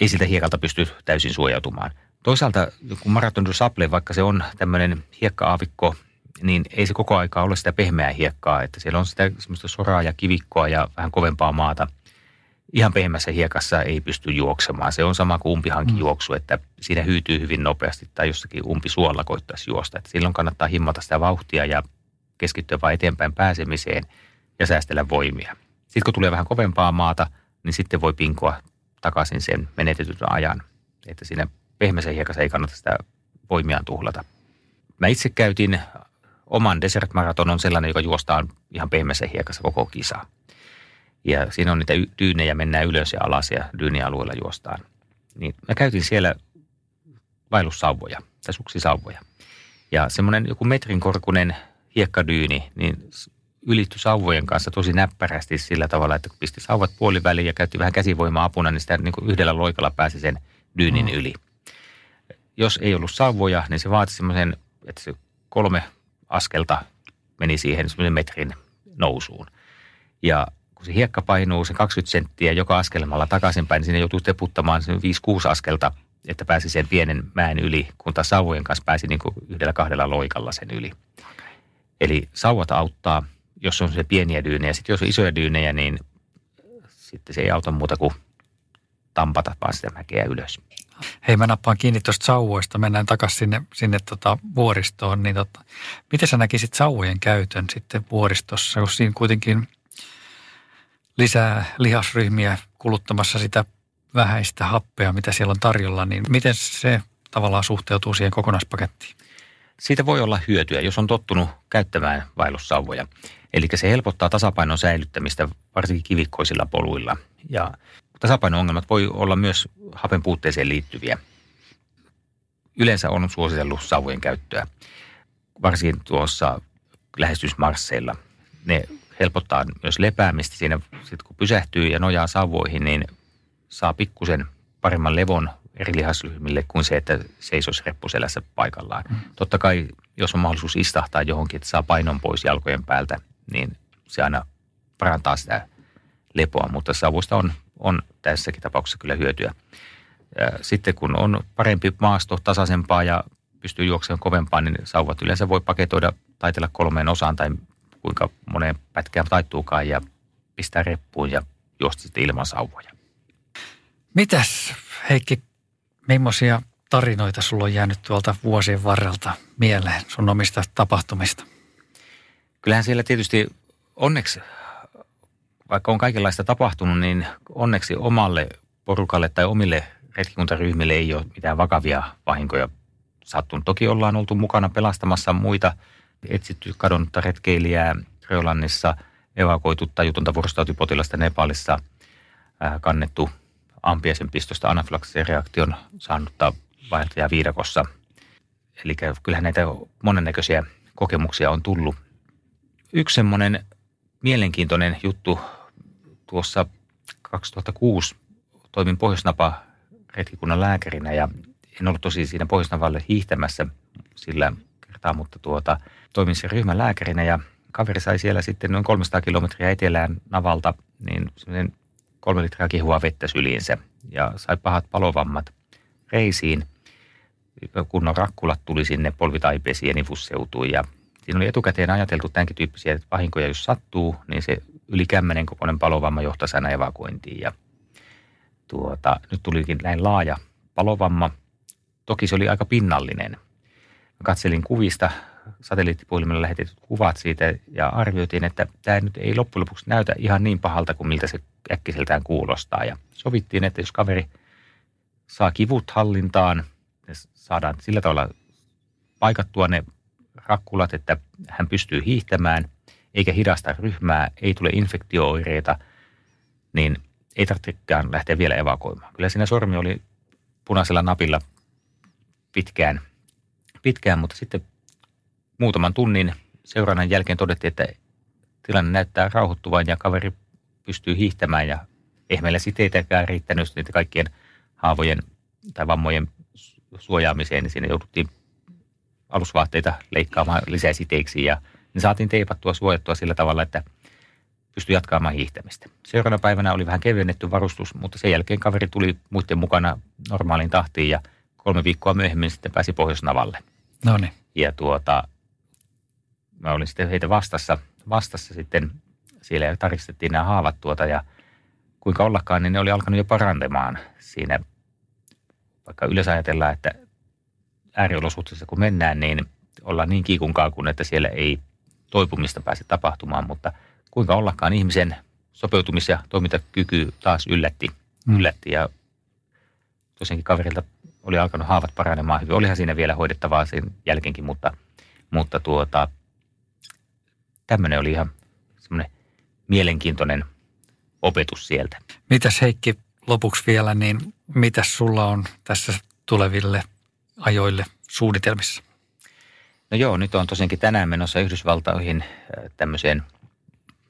ei siltä hiekalta pysty täysin suojautumaan. Toisaalta kun Marathon du Sable, vaikka se on tämmöinen hiekka-aavikko, niin ei se koko aikaa ole sitä pehmeää hiekkaa, että siellä on sitä semmoista soraa ja kivikkoa ja vähän kovempaa maata. Ihan pehmeässä hiekassa ei pysty juoksemaan. Se on sama kuin umpihankin mm. juoksu, että siinä hyytyy hyvin nopeasti tai jossakin umpisuolla koittaisi juosta. Että silloin kannattaa himmata sitä vauhtia ja keskittyä vain eteenpäin pääsemiseen ja säästellä voimia. Sitten kun tulee vähän kovempaa maata, niin sitten voi pinkoa takaisin sen menetetyn ajan. Että siinä pehmeässä hiekassa ei kannata sitä voimiaan tuhlata. Mä itse käytin oman Desert Marathon on sellainen, joka juostaan ihan pehmeässä hiekassa koko kisa. Ja siinä on niitä dyynejä, mennään ylös ja alas ja dyynialueella juostaan. Niin mä käytin siellä vaellussauvoja tai suksisauvoja. Ja semmoinen joku metrin korkunen hiekkadyyni, niin ylitty sauvojen kanssa tosi näppärästi sillä tavalla, että kun pisti sauvat puoliväliin ja käytti vähän käsivoimaa apuna, niin sitä niin kuin yhdellä loikalla pääsi sen dyynin mm. yli. Jos ei ollut sauvoja, niin se vaati semmoisen, että se kolme askelta meni siihen semmoisen metrin nousuun. Ja kun se hiekka painuu sen 20 senttiä joka askelmalla takaisinpäin, niin siinä joutuu teputtamaan sen 5-6 askelta, että pääsi sen pienen mäen yli, kun taas sauvojen kanssa pääsi niin kuin yhdellä kahdella loikalla sen yli. Eli sauvat auttaa, jos on se pieniä dyynejä. Sitten jos on isoja dyynejä, niin sitten se ei auta muuta kuin tampata vaan sitä mäkeä ylös. Hei, mä nappaan kiinni tuosta sauvoista. Mennään takaisin sinne, sinne tota vuoristoon. Niin tota, miten sä näkisit sauvojen käytön sitten vuoristossa, kun siinä kuitenkin lisää lihasryhmiä kuluttamassa sitä vähäistä happea, mitä siellä on tarjolla, niin miten se tavallaan suhteutuu siihen kokonaispakettiin? Siitä voi olla hyötyä, jos on tottunut käyttämään vaellussauvoja. Eli se helpottaa tasapainon säilyttämistä varsinkin kivikkoisilla poluilla. Ja tasapaino-ongelmat voi olla myös hapen puutteeseen liittyviä. Yleensä on suositellut sauvojen käyttöä, varsinkin tuossa lähestysmarsseilla. Ne helpottaa myös lepäämistä siinä, sit kun pysähtyy ja nojaa sauvoihin, niin saa pikkusen paremman levon eri lihasryhmille kuin se, että seisoisi reppuselässä paikallaan. Mm. Totta kai, jos on mahdollisuus istahtaa johonkin, että saa painon pois jalkojen päältä, niin se aina parantaa sitä lepoa, mutta savusta on, on tässäkin tapauksessa kyllä hyötyä. Sitten kun on parempi maasto, tasaisempaa ja pystyy juoksemaan kovempaa, niin sauvat yleensä voi paketoida, taitella kolmeen osaan tai kuinka moneen pätkään taittuukaan ja pistää reppuun ja juosta sitten ilman sauvoja. Mitäs Heikki, millaisia tarinoita sulla on jäänyt tuolta vuosien varrelta mieleen sun omista tapahtumista? Kyllähän siellä tietysti onneksi, vaikka on kaikenlaista tapahtunut, niin onneksi omalle porukalle tai omille retkikuntaryhmille ei ole mitään vakavia vahinkoja sattunut. Toki ollaan oltu mukana pelastamassa muita etsitty kadonnutta retkeilijää Grönlannissa, evakuoitu tajutonta vuorostautipotilasta Nepalissa, kannettu ampiaisen pistosta anafylaksisen reaktion saanutta vaihtajaa viidakossa. Eli kyllähän näitä monennäköisiä kokemuksia on tullut. Yksi semmoinen mielenkiintoinen juttu tuossa 2006 toimin Pohjoisnapa retkikunnan lääkärinä ja en ollut tosi siinä Pohjoisnavalle hiihtämässä sillä kertaa, mutta tuota, toimin sen ryhmän lääkärinä ja kaveri sai siellä sitten noin 300 kilometriä etelään Navalta niin kolme litraa kihua vettä syliinsä ja sai pahat palovammat reisiin. Kunnon rakkulat tuli sinne polvitaipeisiin ja nivusseutuun ja siinä oli etukäteen ajateltu tämänkin tyyppisiä että vahinkoja, jos sattuu, niin se yli kämmenen kokoinen palovamma johtaisi aina evakuointiin. Ja tuota, nyt tulikin näin laaja palovamma. Toki se oli aika pinnallinen. Mä katselin kuvista, satelliittipuhelimella lähetetyt kuvat siitä ja arvioitiin, että tämä nyt ei loppujen lopuksi näytä ihan niin pahalta kuin miltä se äkkiseltään kuulostaa. Ja sovittiin, että jos kaveri saa kivut hallintaan saadaan sillä tavalla paikattua ne rakkulat, että hän pystyy hiihtämään eikä hidasta ryhmää, ei tule infektiooireita, niin ei tarvitsekään lähteä vielä evakuoimaan. Kyllä siinä sormi oli punaisella napilla pitkään, pitkään mutta sitten muutaman tunnin seurannan jälkeen todettiin, että tilanne näyttää rauhoittuvan ja kaveri pystyy hiihtämään ja eihän meillä siteitäkään riittänyt niitä kaikkien haavojen tai vammojen suojaamiseen, niin siinä jouduttiin alusvaatteita leikkaamaan lisää siteiksi ja ne saatiin teipattua suojattua sillä tavalla, että pystyi jatkamaan hiihtämistä. Seuraavana päivänä oli vähän kevennetty varustus, mutta sen jälkeen kaveri tuli muiden mukana normaaliin tahtiin ja kolme viikkoa myöhemmin sitten pääsi Pohjoisnavalle. No niin. Ja tuota, mä olin sitten heitä vastassa, vastassa sitten siellä ja taristettiin nämä haavat tuota ja kuinka ollakaan, niin ne oli alkanut jo parantamaan siinä. Vaikka yleensä ajatellaan, että ääriolosuhteissa kun mennään, niin ollaan niin kiikun kaakun, että siellä ei toipumista pääse tapahtumaan, mutta kuinka ollakaan ihmisen sopeutumis- ja toimintakyky taas yllätti, mm. yllätti ja tosiaankin kaverilta oli alkanut haavat paranemaan hyvin. Olihan siinä vielä hoidettavaa sen jälkeenkin, mutta, mutta tuota, tämmöinen oli ihan semmoinen mielenkiintoinen opetus sieltä. Mitäs Heikki lopuksi vielä, niin mitäs sulla on tässä tuleville ajoille suunnitelmissa? No joo, nyt on tosiaankin tänään menossa Yhdysvaltoihin äh, tämmöiseen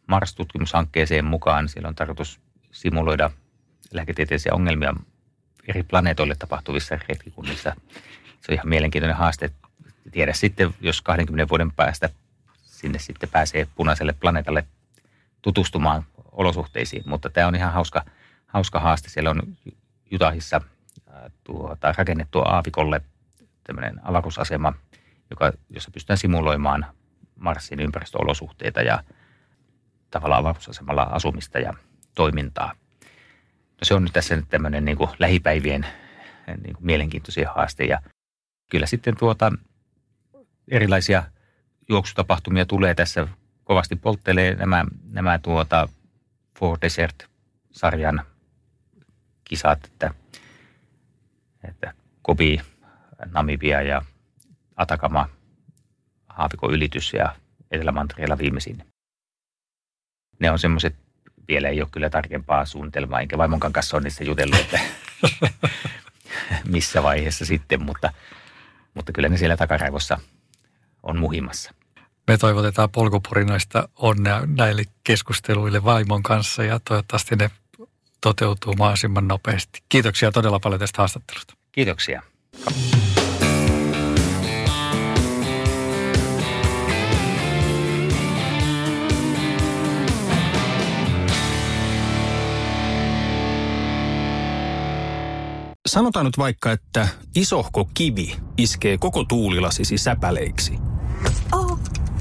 Mars-tutkimushankkeeseen mukaan. Siellä on tarkoitus simuloida lääketieteellisiä ongelmia eri planeetoille tapahtuvissa retkikunnissa. Se on ihan mielenkiintoinen haaste. Tiedä sitten, jos 20 vuoden päästä sinne sitten pääsee punaiselle planeetalle tutustumaan olosuhteisiin. Mutta tämä on ihan hauska, hauska haaste. Siellä on Jutahissa tuota, rakennettu aavikolle tämmöinen avaruusasema, joka, jossa pystytään simuloimaan Marsin ympäristöolosuhteita ja tavallaan avaruusasemalla asumista ja toimintaa. No se on nyt tässä nyt tämmöinen niin kuin lähipäivien niin kuin mielenkiintoisia haaste ja kyllä sitten tuota erilaisia juoksutapahtumia tulee tässä kovasti polttelee nämä, nämä tuota For Desert-sarjan kisat, että, että Kobi, Namibia ja Atakama, Haavikon ylitys ja Etelä-Mantereella viimeisin. Ne on semmoiset, vielä ei ole kyllä tarkempaa suunnitelmaa, enkä vaimonkaan kanssa on niistä jutellut, että missä vaiheessa sitten, mutta, mutta kyllä ne siellä takaraivossa on muhimassa. Me toivotetaan polkupurinoista onnea näille keskusteluille vaimon kanssa ja toivottavasti ne toteutuu mahdollisimman nopeasti. Kiitoksia todella paljon tästä haastattelusta. Kiitoksia. Sanotaan nyt vaikka, että isohko kivi iskee koko tuulilasisi säpäleiksi. Oh,